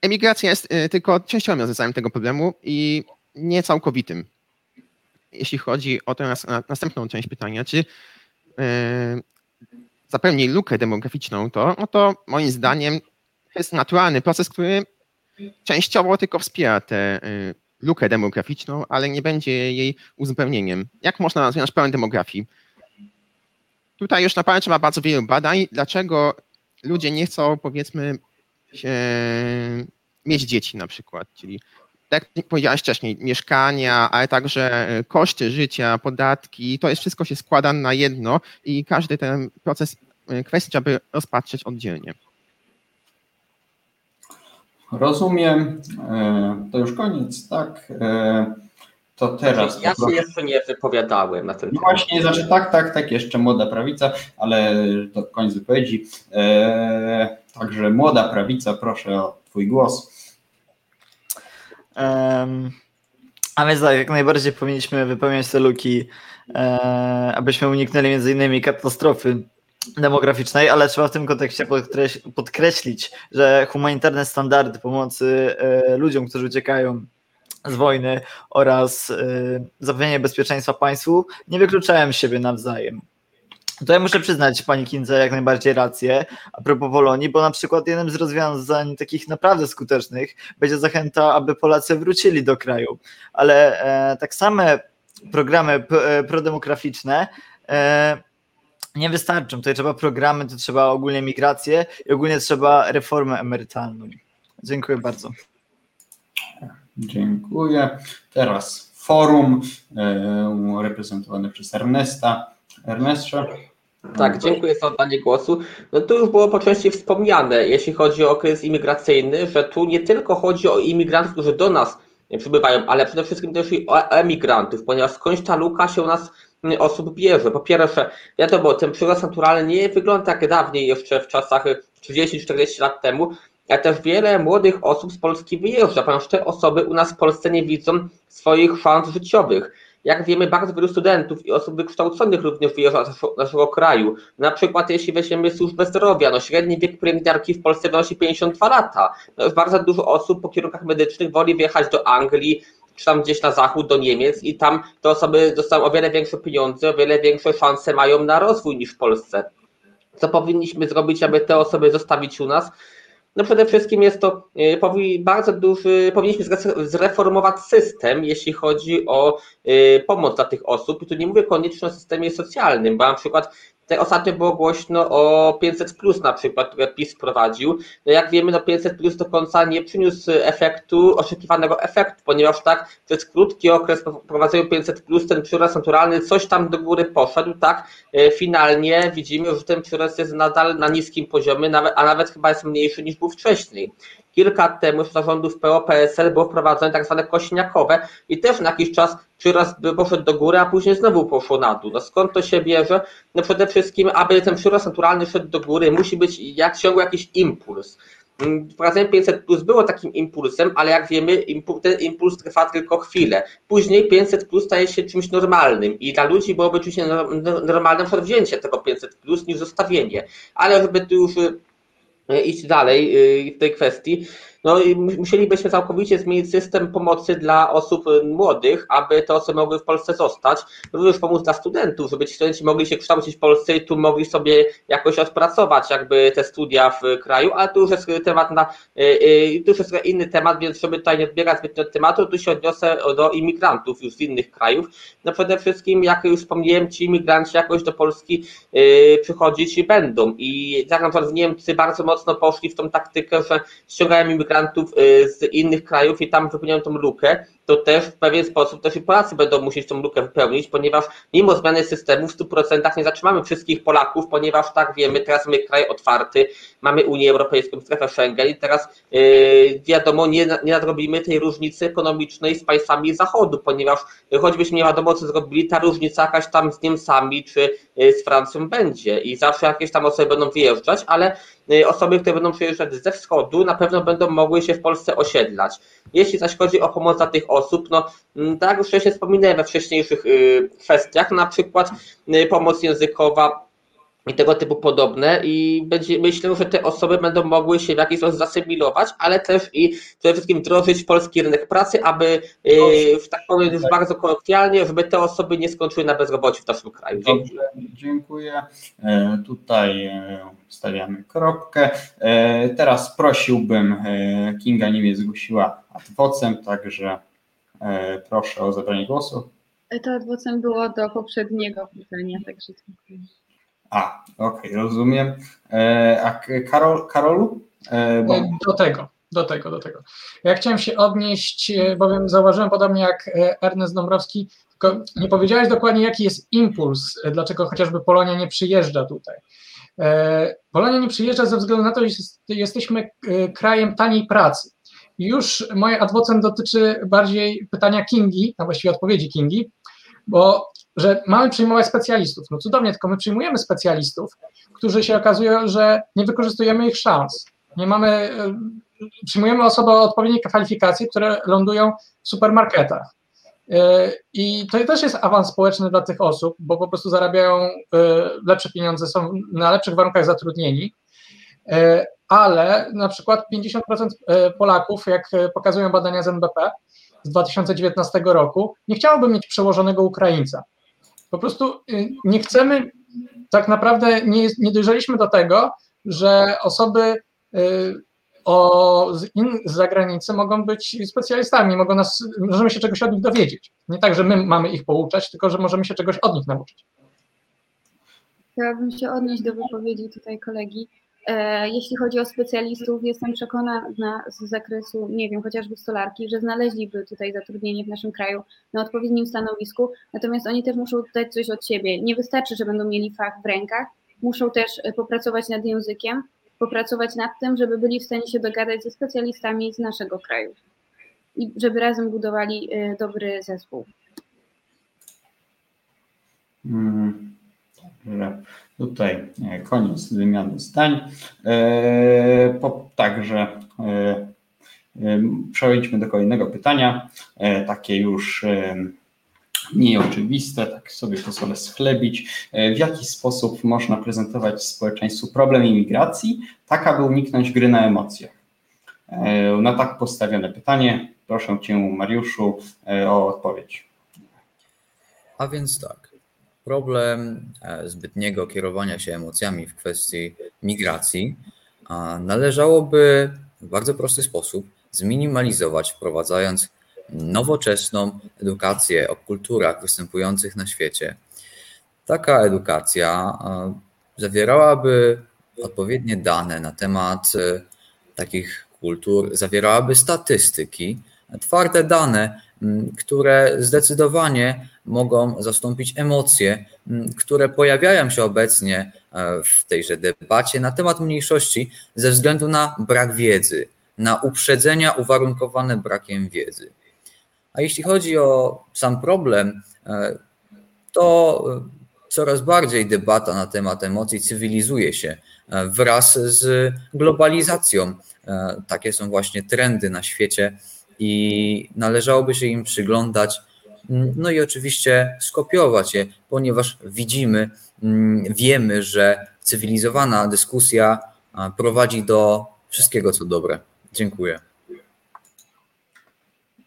Emigracja jest y, tylko częściowym rozwiązaniem tego problemu i nie całkowitym. Jeśli chodzi o tę następną część pytania, czy y, zapełni lukę demograficzną, to, no to moim zdaniem jest naturalny proces, który częściowo tylko wspiera tę y, lukę demograficzną, ale nie będzie jej uzupełnieniem. Jak można rozwiązać problem demografii? Tutaj już naprawdę trzeba bardzo wielu badań, dlaczego ludzie nie chcą, powiedzmy, się, mieć dzieci na przykład, czyli tak jak powiedziałeś wcześniej, mieszkania, ale także koszty życia, podatki, to jest wszystko się składa na jedno i każdy ten proces kwestii trzeba by rozpatrzeć oddzielnie. Rozumiem. E, to już koniec, tak? To teraz. Ja się jeszcze nie wypowiadałem na ten no temat. Właśnie, znaczy tak, tak, tak, jeszcze młoda prawica, ale to koniec wypowiedzi. E, także młoda prawica, proszę o Twój głos. Um, a więc tak, jak najbardziej powinniśmy wypełniać te luki, e, abyśmy uniknęli między innymi katastrofy demograficznej, ale trzeba w tym kontekście podkreślić, że humanitarne standardy pomocy e, ludziom, którzy uciekają z wojny oraz y, zapewnienie bezpieczeństwa państwu nie wykluczają siebie nawzajem. Ja muszę przyznać Pani Kindze jak najbardziej rację a propos Polonii, bo na przykład jednym z rozwiązań takich naprawdę skutecznych będzie zachęta, aby Polacy wrócili do kraju, ale e, tak same programy e, prodemograficzne e, nie wystarczą. Tutaj trzeba programy, to trzeba ogólnie migrację i ogólnie trzeba reformę emerytalną. Dziękuję bardzo. Dziękuję. Teraz forum e, reprezentowane przez Ernesta. Ernestrze. Tak, dziękuję za oddanie głosu. No tu już było po części wspomniane, jeśli chodzi o okres imigracyjny, że tu nie tylko chodzi o imigrantów, którzy do nas przybywają, ale przede wszystkim też i o emigrantów, ponieważ skądś ta luka się u nas osób bierze. Po pierwsze, wiadomo, ten przyrost naturalny nie wygląda jak dawniej, jeszcze w czasach 30-40 lat temu, ale też wiele młodych osób z Polski wyjeżdża, ponieważ te osoby u nas w Polsce nie widzą swoich szans życiowych. Jak wiemy, bardzo wielu studentów i osób wykształconych również wyjeżdża z naszego kraju. Na przykład jeśli weźmiemy służbę zdrowia, no średni wiek pielęgniarki w Polsce wynosi 52 lata. No już bardzo dużo osób po kierunkach medycznych woli wyjechać do Anglii, czy tam gdzieś na zachód, do Niemiec i tam te osoby dostają o wiele większe pieniądze, o wiele większe szanse mają na rozwój niż w Polsce. Co powinniśmy zrobić, aby te osoby zostawić u nas? No przede wszystkim jest to e, bardzo duży, powinniśmy zreformować system, jeśli chodzi o e, pomoc dla tych osób. I tu nie mówię koniecznie o systemie socjalnym, bo na przykład Tutaj ostatnio było głośno o 500 plus na przykład, które PiS wprowadził. No jak wiemy, no 500 plus do końca nie przyniósł efektu, oczekiwanego efektu, ponieważ tak przez krótki okres prowadzenia 500 plus ten przyrost naturalny coś tam do góry poszedł, tak e, finalnie widzimy, że ten przyrost jest nadal na niskim poziomie, a nawet chyba jest mniejszy niż był wcześniej. Kilka lat temu za rządów PO-PSL było wprowadzone tak zwane kośniakowe i też na jakiś czas przyrost poszedł do góry, a później znowu poszło na dół. No skąd to się bierze? No przede wszystkim, aby ten przyrost naturalny szedł do góry, musi być jak ciągle jakiś impuls. mm, wprowadzenie 500 plus było takim impulsem, ale jak wiemy, ten impuls trwa tylko chwilę. Później 500 plus staje się czymś normalnym i dla ludzi byłoby czymś normalnym wzięcie tego 500 plus niż zostawienie. Ale żeby tu już y, iść dalej y, w tej kwestii, no i musielibyśmy całkowicie zmienić system pomocy dla osób y, młodych, aby te osoby mogły w Polsce zostać. Również pomóc dla studentów, żeby ci studenci mogli się kształcić w Polsce i tu mogli sobie jakoś odpracować jakby te studia w kraju, ale tu już jest temat na, y, y, tu już jest inny temat, więc żeby tutaj nie odbierać zbytnio od tematu, tu się odniosę do imigrantów już z innych krajów. No przede wszystkim, jak już wspomniałem, ci imigranci jakoś do Polski przychodzić będą i jak na przykład Niemcy bardzo mocno poszli w tą taktykę, że ściągają imigrantów imigrantów y, z innych krajów i tam wypełniają tą lukę, to też w pewien sposób też i Polacy będą musieć tą lukę wypełnić, ponieważ mimo zmiany systemu w 100% nie zatrzymamy wszystkich Polaków, ponieważ tak wiemy, teraz mamy kraj otwarty, mamy Unię Europejską, strefę Schengen i teraz yy, wiadomo, nie, nie nadrobimy tej różnicy ekonomicznej z państwami Zachodu, ponieważ choćbyśmy nie wiadomo co zrobili, ta różnica jakaś tam z Niemcami czy yy, z Francją będzie i zawsze jakieś tam osoby będą wyjeżdżać, ale yy, osoby, które będą przyjeżdżać ze wschodu na pewno będą mogły się w Polsce osiedlać. Jeśli zaś chodzi o pomoc dla tych osób, osób. No, mm, tak już wcześniej wspominałem we wcześniejszych y, kwestiach, na przykład y, pomoc językowa i tego typu podobne i będzie, myślę, że te osoby będą mogły się w jakiś sposób zasymilować, ale też i przede wszystkim wdrożyć polski rynek pracy, aby y, w tak powiem już bardzo kolokwialnie, żeby te osoby nie skończyły na bezrobociu w naszym kraju. Dziękuję. Dziękuję. E, tutaj e, stawiamy kropkę. E, teraz prosiłbym, Kinga nie mnie zgłosiła adwocem, także proszę o zabranie głosu. To adwocem było do poprzedniego pytania, także dziękuję. A, okej, okay, rozumiem. E, a Karol, Karolu? E, bo... Do tego, do tego, do tego. Ja chciałem się odnieść, bowiem zauważyłem podobnie jak Ernest Dąbrowski, tylko nie powiedziałeś dokładnie, jaki jest impuls, dlaczego chociażby Polonia nie przyjeżdża tutaj. Polonia nie przyjeżdża ze względu na to, że jesteśmy krajem taniej pracy. Już moje adwocem dotyczy bardziej pytania Kingi, a właściwie odpowiedzi Kingi, bo że mamy przyjmować specjalistów. No cudownie, tylko my przyjmujemy specjalistów, którzy się okazują, że nie wykorzystujemy ich szans. Nie mamy, e, przyjmujemy osoby o odpowiedniej kwalifikacji, które lądują w supermarketach. E, I to też jest awans społeczny dla tych osób, bo po prostu zarabiają e, lepsze pieniądze, są na lepszych warunkach zatrudnieni ale na przykład 50% e, Polaków, jak e, pokazują badania z NBP z 2019 roku, nie chciałoby mieć przełożonego Ukraińca. Po prostu y, nie chcemy, tak naprawdę nie, nie dojrzeliśmy do tego, że osoby y, o, z, in, z zagranicy mogą być specjalistami, mogą nas, możemy się czegoś od nich dowiedzieć. Nie tak, że my mamy ich pouczać, tylko że możemy się czegoś od nich nauczyć. Chciałabym się odnieść do wypowiedzi tutaj kolegi. E, jeśli chodzi o specjalistów, jestem przekonana z zakresu, nie wiem, chociażby stolarki, że znaleźliby tutaj zatrudnienie w naszym kraju na odpowiednim stanowisku, natomiast oni też muszą dać coś od siebie. Nie wystarczy, że będą mieli fach w rękach, muszą też e, popracować nad językiem, popracować nad tym, żeby byli w stanie się dogadać ze specjalistami z naszego kraju i żeby razem budowali e, dobry zespół. Hmm. Tutaj e, koniec wymiany zdań. E, także e, przejdźmy do kolejnego pytania, takie już nieoczywiste, tak sobie pozwolę schlebić. W jaki sposób można prezentować społeczeństwu problem imigracji, tak aby uniknąć gry na emocjach? Na tak postawione pytanie proszę Cię, Mariuszu, o odpowiedź. A więc tak problem e, zbytniego kierowania się emocjami w kwestii migracji należałoby w bardzo prosty sposób zminimalizować, wprowadzając nowoczesną edukację o kulturach występujących na świecie. Taka edukacja zawierałaby odpowiednie dane na temat e, takich kultur, zawierałaby statystyki, twarde dane, które zdecydowanie mogą zastąpić emocje, które pojawiają się obecnie e, w tejże debacie na temat mniejszości ze względu na brak wiedzy, na uprzedzenia uwarunkowane brakiem wiedzy. A jeśli chodzi o sam problem, e, to coraz bardziej debata na temat emocji cywilizuje się wraz z globalizacją. Takie są właśnie trendy na świecie i należałoby się im przyglądać. No i oczywiście skopiować je, ponieważ widzimy, wiemy, że cywilizowana dyskusja prowadzi do wszystkiego, co dobre. Dziękuję.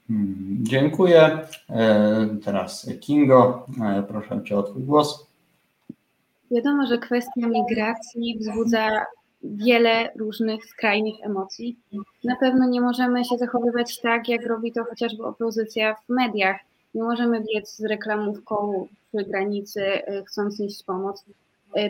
Hmm, dziękuję. E, teraz Kingo, e, proszę Cię o Twój głos. Wiadomo, że kwestia migracji wzbudza wiele różnych skrajnych emocji. Na pewno nie możemy się zachowywać tak, jak robi to chociażby opozycja w mediach. Nie możemy biec z reklamówką przy granicy, e, chcąc nieść pomoc,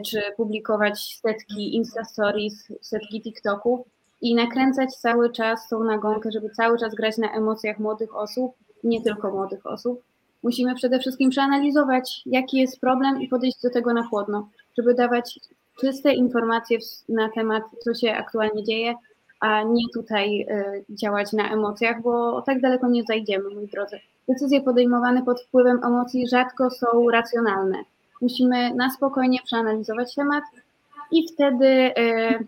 czy publikować setki Insta Stories, setki TikToków i nakręcać cały czas tą nagonkę, żeby cały czas grać na emocjach młodych osób, nie tylko młodych osób. Musimy przede wszystkim przeanalizować, jaki jest problem i podejść do tego na chłodno, żeby dawać czyste informacje na temat, co się aktualnie dzieje, a nie tutaj y, działać na emocjach, bo tak daleko nie zajdziemy, moi drodzy. Decyzje podejmowane pod wpływem emocji rzadko są racjonalne. Musimy na spokojnie przeanalizować temat i wtedy y,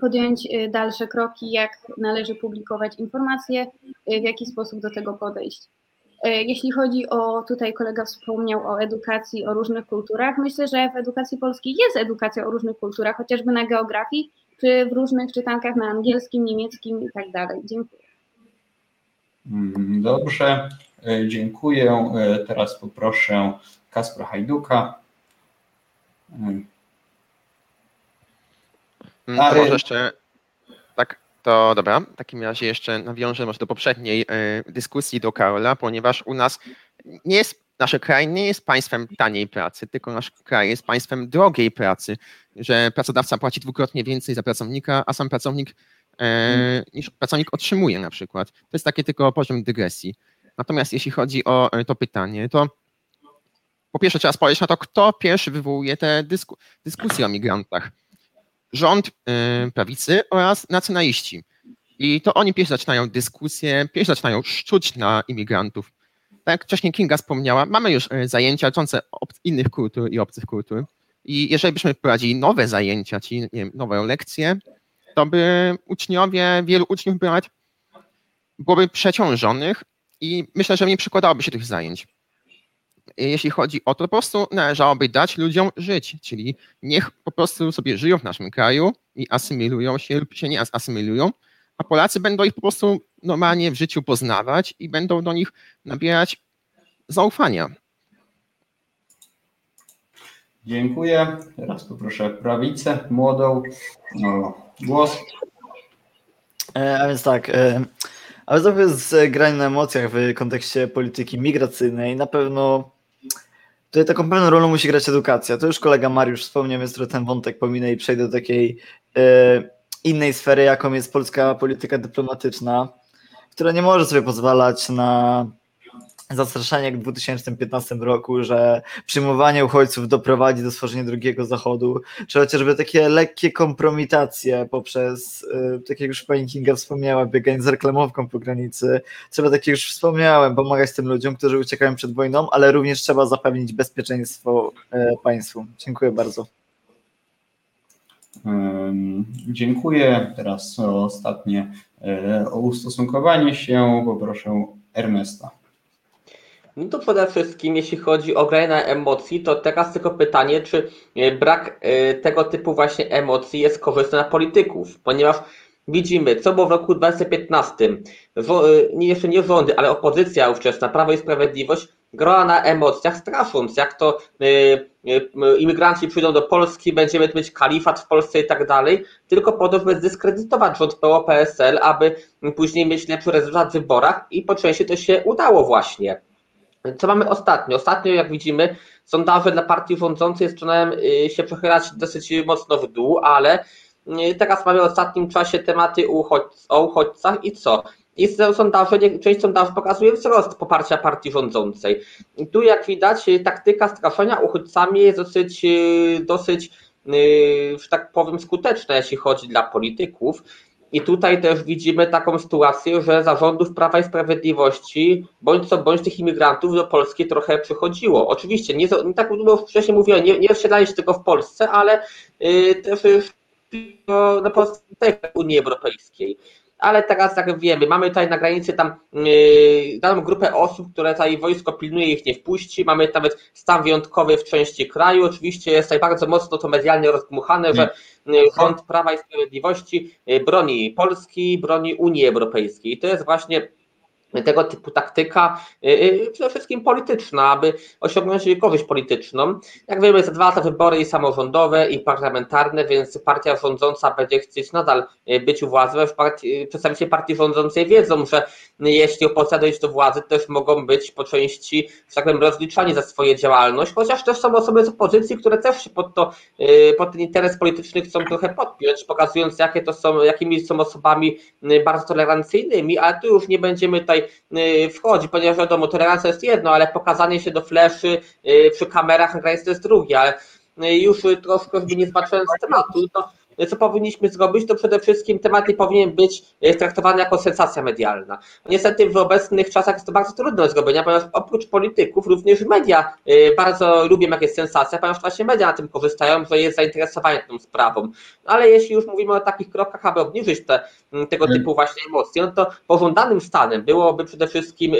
podjąć y, dalsze kroki, jak należy publikować informacje, w jaki sposób do tego podejść. Y, jeśli chodzi o, tutaj kolega wspomniał o edukacji, o różnych kulturach, myślę, że w edukacji polskiej jest edukacja o różnych kulturach, chociażby na geografii, czy w różnych czytankach na angielskim, niemieckim i tak dalej. Dziękuję. Mm, dobrze, dziękuję. Teraz poproszę Kaspra Hajduka. Mm, może jeszcze, tak, to dobra, w takim razie jeszcze nawiążę może do poprzedniej y, dyskusji do Karola, ponieważ u nas nie jest, nasz kraj nie jest państwem taniej pracy, tylko nasz kraj jest państwem drogiej pracy, że pracodawca płaci dwukrotnie więcej za pracownika, a sam pracownik e, niż pracownik otrzymuje na przykład. To jest takie tylko poziom dygresji. Natomiast jeśli chodzi o to pytanie, to po pierwsze trzeba spojrzeć na to, kto pierwszy wywołuje te dysku, dyskusje o migrantach rząd y, prawicy oraz nacjonaliści. I to oni pierwsi zaczynają dyskusję, pierwsi zaczynają szczuć na imigrantów. Tak jak wcześniej Kinga wspomniała, mamy już y, zajęcia dotyczące innych kultur i obcych kultur. I jeżeli byśmy prowadzili nowe zajęcia, czyli wiem, nowe lekcje, to by uczniowie, wielu uczniów by byłoby przeciążonych i myślę, że nie przykładałoby się tych zajęć jeśli chodzi o to, po prostu należałoby dać ludziom żyć, czyli niech po prostu sobie żyją w naszym kraju i asymilują się lub się nie asymilują, a Polacy będą ich po prostu normalnie w życiu poznawać i będą do nich nabierać zaufania. Dziękuję. Teraz poproszę prawicę młodą o głos. E, a więc tak, e, ale trochę z grań na emocjach w kontekście polityki migracyjnej na pewno Tutaj taką pewną rolę musi grać edukacja. To już kolega Mariusz wspomniał, więc ten wątek pominę i przejdę do takiej e, innej sfery, jaką jest polska polityka dyplomatyczna, która nie może sobie pozwalać na zastraszanie jak w 2015 roku, że przyjmowanie uchodźców doprowadzi do stworzenia drugiego zachodu, czy chociażby takie lekkie kompromitacje poprzez, y, tak jak już pani Kinga wspomniała, bieganie z reklamowką po granicy. Trzeba, tak jak już wspomniałem, pomagać tym ludziom, którzy uciekają przed wojną, ale również trzeba zapewnić bezpieczeństwo y, państwu. Dziękuję bardzo. Dziękuję. Teraz ostatnie o ustosunkowanie się poproszę Ernesta. No to przede wszystkim, jeśli chodzi o grę na emocji, to teraz tylko pytanie, czy e, brak e, tego typu właśnie emocji jest korzystny dla polityków, ponieważ widzimy, co było w roku 2015. E, nie, jeszcze nie rządy, ale opozycja ówczesna, Prawo i Sprawiedliwość, grała na emocjach, strasząc, jak to imigranci przyjdą do Polski, będziemy mieć kalifat w Polsce i tak dalej, tylko po to, żeby zdyskredytować rząd PO-PSL, aby później mieć lepszy rezultat w wyborach i po części to się udało właśnie. Co mamy ostatnio? Ostatnio, jak widzimy, sondaże dla partii rządzącej zaczynają y, się przechylać dosyć mocno w dół, ale y, teraz mamy w ostatnim czasie tematy o uchodźcach i co? I sondaże, część sondaży pokazuje wzrost poparcia partii rządzącej. Tu, jak widać, y, taktyka straszenia uchodźcami jest dosyć, dosyć że tak powiem, skuteczna, jeśli chodzi dla polityków. I tutaj też widzimy taką sytuację, że zarządów Prawa i Sprawiedliwości, bądź co bądź tych imigrantów do Polski trochę przychodziło. Oczywiście, nie, tak jak wcześniej mówiłem, nie, nie osiedlali się tylko w Polsce, ale y, też na Polsce Unii Europejskiej ale teraz jak wiemy, mamy tutaj na granicy tam yy, daną grupę osób, które tutaj wojsko pilnuje ich nie wpuści, mamy nawet stan wyjątkowy w części kraju, oczywiście jest tutaj bardzo mocno to medialnie rozgmuchane, że yy, rząd Prawa i Sprawiedliwości yy, broni Polski, broni Unii Europejskiej. I to jest właśnie tego typu taktyka, y, y, przede wszystkim polityczna, aby osiągnąć korzyść polityczną. Jak wiemy, za dwa lata wybory i samorządowe, i parlamentarne, więc partia rządząca będzie chcieć nadal y, być u władzy. Przedstawiciele partii rządzącej wiedzą, że jeśli opozycja dojdzie do władzy, też mogą być po części, że tak powiem, rozliczani za swoją działalność, chociaż też są osoby z opozycji, które też się pod, to, pod ten interes polityczny chcą trochę podpiąć, pokazując, jakie to są, jakimi są osobami bardzo tolerancyjnymi, ale tu już nie będziemy tutaj Y, wchodzi, ponieważ wiadomo, tolerancja jest jedno, ale pokazanie się do fleszy y, przy kamerach na to jest drugie, ale y, już troszkę nie zbaczając tematu, to co powinniśmy zrobić, to przede wszystkim temat nie powinien być e, traktowany jako sensacja medialna. Niestety w obecnych czasach jest to bardzo trudne do zrobienia, ponieważ oprócz polityków również media e, bardzo lubią jak jest sensacja, ponieważ właśnie media na tym korzystają, że jest zainteresowanie tą sprawą. Ale jeśli już mówimy o takich krokach, aby obniżyć te, tego mm. typu właśnie emocje, no to pożądanym stanem byłoby przede wszystkim e,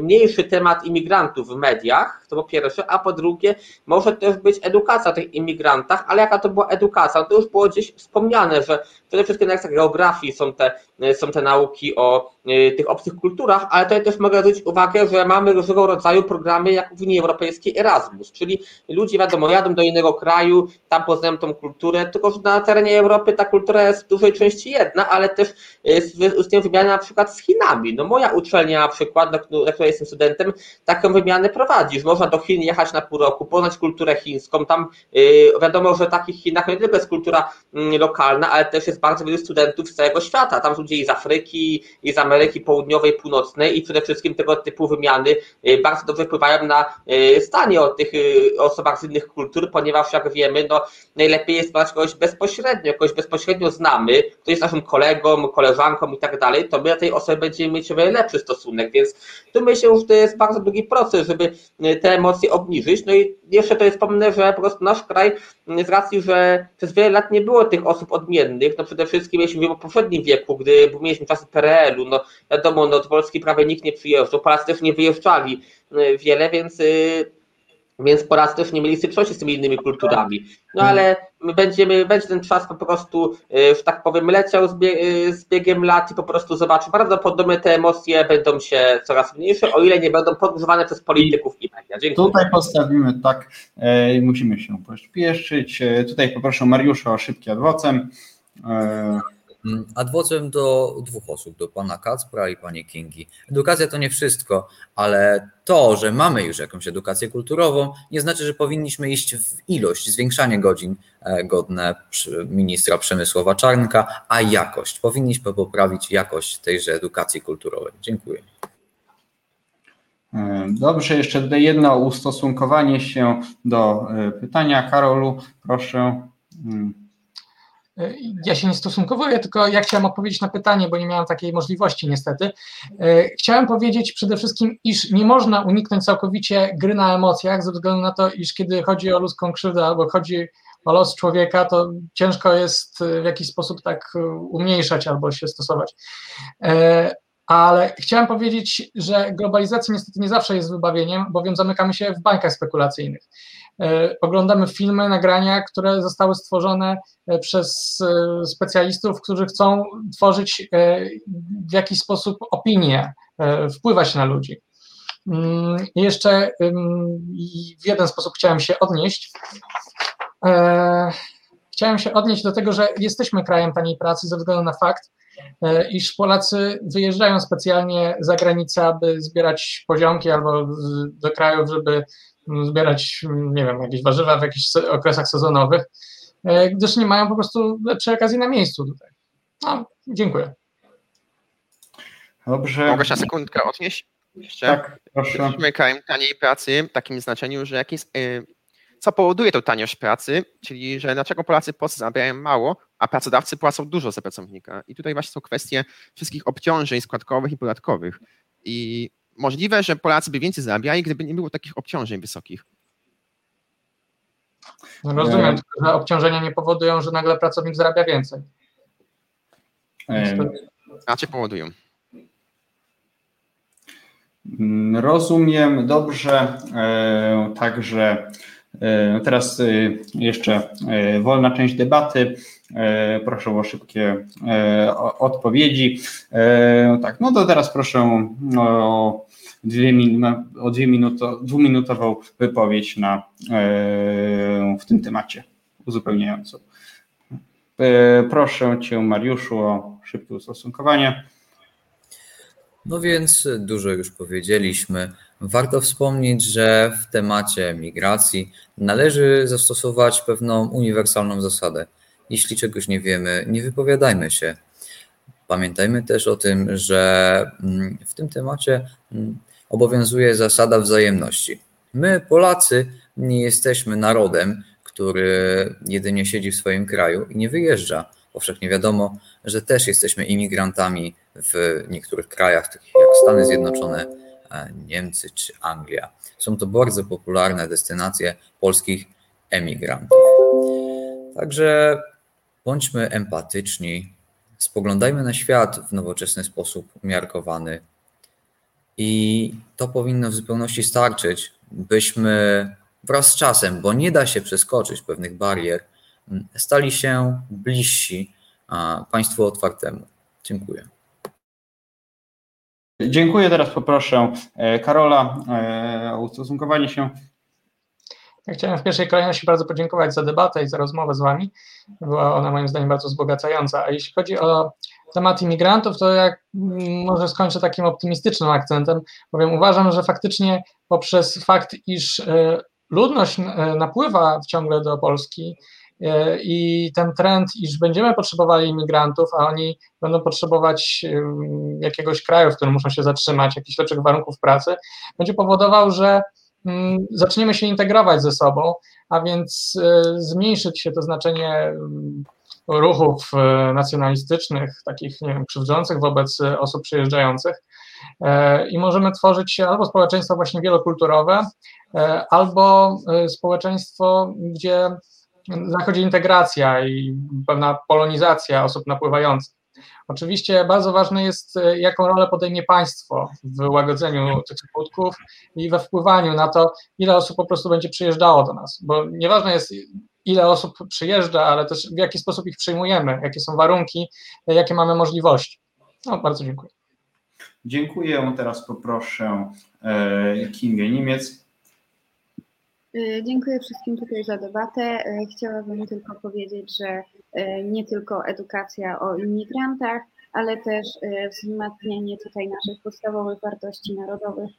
mniejszy temat imigrantów w mediach, to po pierwsze, a po drugie może też być edukacja o tych imigrantach, ale jaka to była edukacja? No to już było gdzieś wspomniane, że przede wszystkim na lekcjach geografii są te, są te nauki o y, tych obcych kulturach, ale tutaj też mogę zwrócić uwagę, że mamy różnego rodzaju programy jak w Unii Europejskiej Erasmus, czyli ludzie wiadomo jadą do innego kraju, tam poznają tą kulturę, tylko że na terenie Europy ta kultura jest w dużej części jedna, ale też tym wymiana na przykład z Chinami. No moja uczelnia na przykład, na, której jestem studentem, taką wymianę prowadzi, że można do Chin jechać na pół roku, poznać kulturę chińską, tam yy, wiadomo, że w takich Chinach nie tylko jest kultura yy, lokalna, ale też jest bardzo wielu studentów z całego świata, tam są ludzie i z Afryki, i z Ameryki Południowej, Północnej i przede wszystkim tego typu wymiany yy, bardzo dobrze wpływają na yy, stanie o tych yy, osobach z innych kultur, ponieważ jak wiemy, no najlepiej jest poznać kogoś bezpośrednio, kogoś bezpośrednio znamy, kto jest naszym kolegą, koleżanką i tak dalej, to my do tej osoby będziemy mieć lepszy stosunek, więc tu myślę, że to jest bardzo długi proces, żeby te emocje obniżyć, no i jeszcze to jest wspomnę, że po prostu nasz kraj z racji, że przez wiele lat nie było tych osób odmiennych, no przede wszystkim jeśli mówimy o poprzednim wieku, gdy mieliśmy czasy PRL-u, no wiadomo, no do Polski prawie nikt nie przyjeżdżał, Polacy też nie wyjeżdżali wiele, więc więc po raz też nie mieli styczności z tymi innymi kulturami. No ale będziemy, będzie ten czas po prostu, e, że tak powiem, leciał z, e, z biegiem lat i po prostu zobaczy, prawdopodobnie te emocje będą się coraz mniejsze, o ile nie będą podgrzewane przez polityków i media. Dziękuję. Tutaj postawimy tak, e, musimy się pośpieszyć. E, tutaj poproszę Mariusza o szybki adwocem. E, adwocem do dwóch osób, do pana Kacpra i pani Kingi. Edukacja to nie wszystko, ale to, że mamy już jakąś edukację kulturową, nie znaczy, że powinniśmy iść w ilość, zwiększanie godzin e, godne ministra Przemysława Czarnka, a jakość. Powinniśmy poprawić jakość tejże edukacji kulturowej. Dziękuję. E, dobrze, jeszcze jedno ustosunkowanie się do e, pytania. Karolu, proszę. Mm. Ja się nie stosunkowuję, tylko ja chciałem odpowiedzieć na pytanie, bo nie miałem takiej możliwości niestety. E, chciałem powiedzieć przede wszystkim, iż nie można uniknąć całkowicie gry na emocjach, ze względu na to, iż kiedy chodzi o ludzką krzywdę albo chodzi o los człowieka, to ciężko jest w jakiś sposób tak umniejszać albo się stosować. E, ale chciałem powiedzieć, że globalizacja niestety nie zawsze jest wybawieniem, bowiem zamykamy się w bańkach spekulacyjnych. E, oglądamy filmy, nagrania, które zostały stworzone e, przez e, specjalistów, którzy chcą tworzyć w jakiś sposób opinie, wpływać na ludzi. Mm, I jeszcze w jeden sposób chciałem się odnieść. Chciałem się odnieść do tego, że jesteśmy krajem taniej pracy ze względu na fakt, iż Polacy wyjeżdżają specjalnie za granicę, aby zbierać poziomki albo do krajów, żeby zbierać, nie wiem, jakieś warzywa w jakichś okresach sezonowych, e, gdyż nie mają po prostu lepszej okazji na miejscu tutaj. No, dziękuję. Dobrze. Mogę się sekundkę odnieść? Jeszcze? Tak, proszę. Jesteśmy krajem taniej pracy w takim znaczeniu, że jak jest, co powoduje tą taniość pracy, czyli że dlaczego Polacy w Polsce zarabiają mało, a pracodawcy płacą dużo za pracownika. I tutaj właśnie są kwestie wszystkich obciążeń składkowych i podatkowych. I możliwe, że Polacy by więcej zarabiali, gdyby nie było takich obciążeń wysokich. No rozumiem, że obciążenia nie powodują, że nagle pracownik zarabia więcej. Raczej powodują. Mm, rozumiem dobrze. E, także e, teraz e, jeszcze wolna część debaty. Proszę o szybkie odpowiedzi. Tak, no to teraz proszę o dwie, o dwie minuto, dwuminutową wypowiedź na, w tym temacie uzupełniającą. Proszę Cię, Mariuszu, o szybkie ustosunkowanie. No więc dużo już powiedzieliśmy. Warto wspomnieć, że w temacie migracji należy zastosować pewną uniwersalną zasadę. Jeśli czegoś nie wiemy, nie wypowiadajmy się. Pamiętajmy też o tym, że mm, w tym temacie mm, obowiązuje zasada wzajemności. My, Polacy, nie jesteśmy narodem, który jedynie siedzi w swoim kraju i nie wyjeżdża. Powszechnie wiadomo, że też jesteśmy imigrantami w niektórych krajach, takich jak Stany Zjednoczone, Niemcy czy Anglia. Są to bardzo popularne destynacje polskich emigrantów. Także bądźmy empatyczni, spoglądajmy na świat w nowoczesny sposób umiarkowany. I to powinno w zupełności starczyć, byśmy wraz z czasem, bo nie da się przeskoczyć pewnych barier, stali się bliżsi państwu otwartemu. Dziękuję. Dziękuję. Teraz poproszę e, Karola e, o ustosunkowanie się. Ja chciałem w pierwszej kolejności bardzo podziękować za debatę i za rozmowę z Wami. Była ona moim zdaniem bardzo wzbogacająca. A jeśli chodzi o temat imigrantów, to jak może skończę takim optymistycznym akcentem, bowiem uważam, że faktycznie poprzez fakt, iż e, ludność napływa ciągle do Polski, i ten trend, iż będziemy potrzebowali imigrantów, a oni będą potrzebować jakiegoś kraju, w którym muszą się zatrzymać, jakichś lepszych warunków pracy, będzie powodował, że mm, zaczniemy się integrować ze sobą, a więc e, zmniejszyć się to znaczenie ruchów e, nacjonalistycznych, takich nie wiem, krzywdzących wobec osób przyjeżdżających. I możemy tworzyć albo społeczeństwo właśnie wielokulturowe, albo społeczeństwo, gdzie zachodzi integracja i pewna polonizacja osób napływających. Oczywiście bardzo ważne jest, e, jaką rolę podejmie państwo w łagodzeniu tych skutków i we wpływaniu na to, ile osób po prostu będzie przyjeżdżało do nas, bo nieważne jest, ile osób przyjeżdża, ale też w jaki sposób ich przyjmujemy, jakie są warunki, jakie mamy możliwości. No, bardzo dziękuję. Dziękuję. Teraz poproszę e, Kingę Niemiec. Y, dziękuję wszystkim tutaj za debatę. Y, chciałabym tylko powiedzieć, że y, nie tylko edukacja o imigrantach, ale też wzmacnianie tutaj naszych podstawowych wartości narodowych,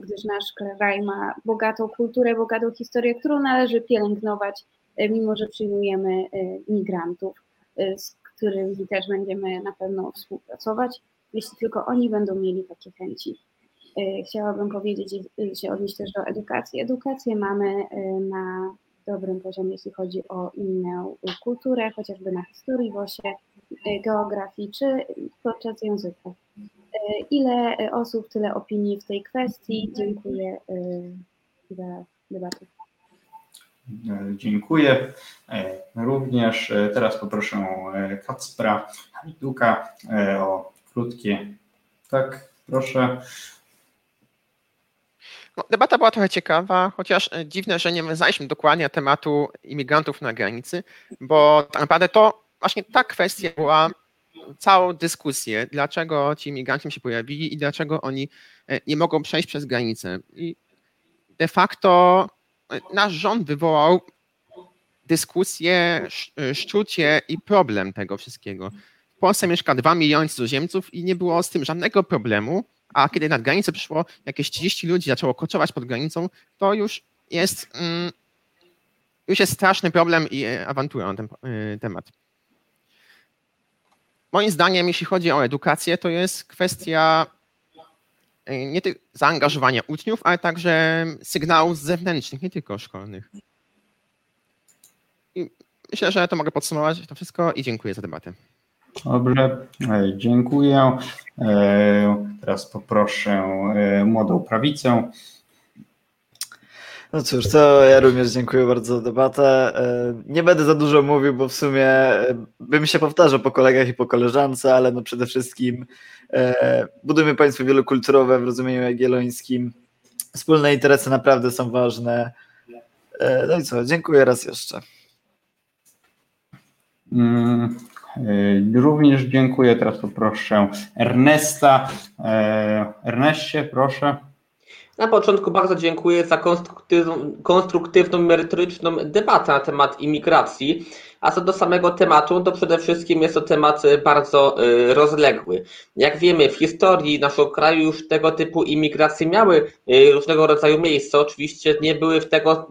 gdyż nasz kraj ma bogatą kulturę, bogatą historię, którą należy pielęgnować, mimo że przyjmujemy migrantów, z którymi też będziemy na pewno współpracować, jeśli tylko oni będą mieli takie chęci. E, chciałabym powiedzieć, się odnieść też do edukacji. Edukację mamy e, na dobrym poziomie, jeśli chodzi o inną kulturę, chociażby na historii, WOSie, e, geografii czy podczas języka. Ile osób, tyle opinii w tej kwestii. Dziękuję za debatę. Dziękuję. Również teraz poproszę Kacpra Hajduka o krótkie. Tak, proszę. No, debata była trochę ciekawa, chociaż e, dziwne, że nie wiązaliśmy dokładnie tematu imigrantów na granicy, bo tak naprawdę to właśnie ta kwestia była całą dyskusję, dlaczego ci imigranci się pojawili i dlaczego oni e, nie mogą przejść przez granicę. I de facto e, nasz rząd wywołał dyskusję, szczucie i problem tego wszystkiego. W Polsce mieszka 2 miliony cudzoziemców i nie było z tym żadnego problemu, a kiedy nad granicę przyszło jakieś 30 ludzi, zaczęło koczować pod granicą, to już jest, mm, już jest straszny problem i e, awantura na ten e, temat. Moim zdaniem, jeśli chodzi o edukację, to jest kwestia e, nie tylko zaangażowania uczniów, ale także sygnałów zewnętrznych, nie tylko szkolnych. I myślę, że to mogę podsumować to wszystko i dziękuję za debatę. Dobrze, e, dziękuję. E, teraz poproszę e, młodą prawicę. No cóż, to ja również dziękuję bardzo za debatę. Nie będę za dużo mówił, bo w sumie bym się powtarzał po kolegach i po koleżance, ale no przede wszystkim budujemy państwo wielokulturowe w rozumieniu jagiellońskim. Wspólne interesy naprawdę są ważne. No i co, dziękuję raz jeszcze. Mm, e, również dziękuję. Teraz poproszę Ernesta. E, Erneście, proszę. Na początku bardzo dziękuję za konstruktywną, konstruktywną merytoryczną debatę na temat imigracji. A co do samego tematu, to przede wszystkim jest to temat e, bardzo e, rozległy. Jak wiemy, w historii naszego kraju już tego typu imigracje miały e, różnego rodzaju miejsca. Oczywiście nie były w tego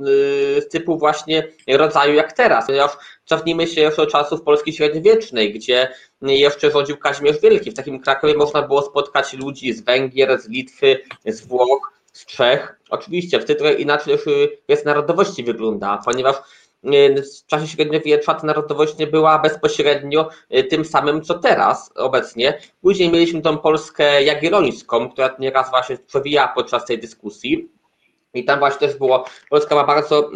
typu właśnie rodzaju jak teraz, ponieważ cofnijmy się jeszcze do czasów Polski średniowiecznej, gdzie jeszcze rządził Kazimierz Wielki. W takim Krakowie można było spotkać ludzi z Węgier, z Litwy, z Włoch, z Czech. Oczywiście wtedy trochę inaczej już jest narodowości wygląda, ponieważ w czasie średniowiecza ta narodowość nie była bezpośrednio y, tym samym, co teraz obecnie. Później mieliśmy tą Polskę jagiellońską, która nieraz właśnie przewija podczas tej dyskusji. I tam właśnie też było, Polska była bardzo,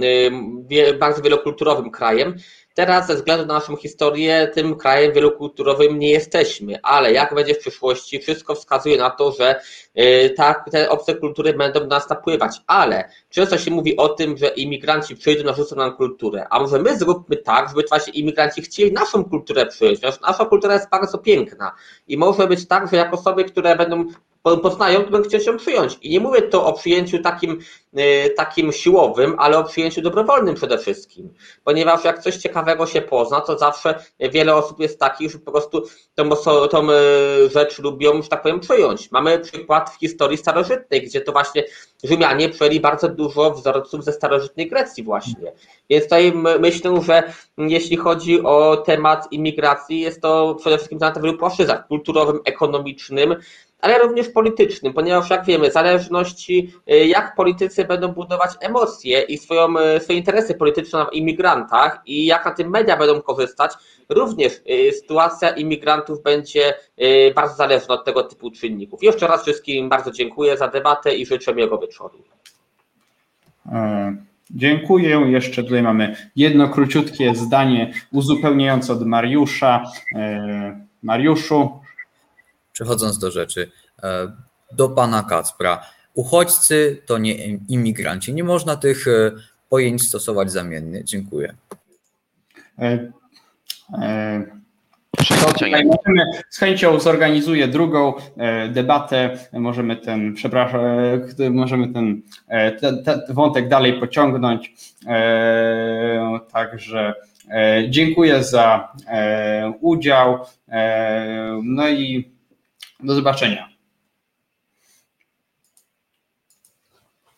y, bardzo wielokulturowym krajem. Teraz ze względu na naszą historię tym krajem wielokulturowym nie jesteśmy, ale jak będzie w przyszłości, wszystko wskazuje na to, że y, tak, te obce kultury będą do nas napływać, ale często się mówi o tym, że imigranci przyjdą, narzucą nam kulturę, a może my zróbmy tak, żeby właśnie imigranci chcieli naszą kulturę przyjąć, ponieważ nasza kultura jest bardzo piękna. I może być tak, że jako osoby, które będą poznają, to będą chcieli się przyjąć. I nie mówię to o przyjęciu takim, y, takim siłowym, ale o przyjęciu dobrowolnym przede wszystkim. Ponieważ jak coś ciekawego się pozna, to zawsze wiele osób jest takich, że po prostu tą, tą y, rzecz lubią, że tak powiem, przyjąć. Mamy przykład w historii starożytnej, gdzie to właśnie Rzymianie przyjęli bardzo dużo wzorców ze starożytnej Grecji właśnie. Więc tutaj myślę, że jeśli chodzi o temat imigracji, jest to przede wszystkim na wielu płaszczyznach kulturowym, ekonomicznym, ale również politycznym, ponieważ jak wiemy, zależności y, jak politycy będą budować emocje i swoją, y, swoje interesy polityczne na imigrantach i jak na tym media będą korzystać, również y, sytuacja imigrantów będzie bardzo zależna od tego typu czynników. Jeszcze raz wszystkim bardzo dziękuję za debatę i życzę miłego wieczoru. E, dziękuję. Jeszcze tutaj mamy jedno króciutkie zdanie uzupełniające od Mariusza. E, Mariuszu, przechodząc do rzeczy, e, do pana Kacpra. Uchodźcy to nie imigranci. Nie można tych e, pojęć stosować zamiennie. Dziękuję. E, e... Możemy, z chęcią zorganizuję drugą debatę. Możemy ten, przepraszam, możemy ten, ten, ten wątek dalej pociągnąć. Także dziękuję za udział. No i do zobaczenia.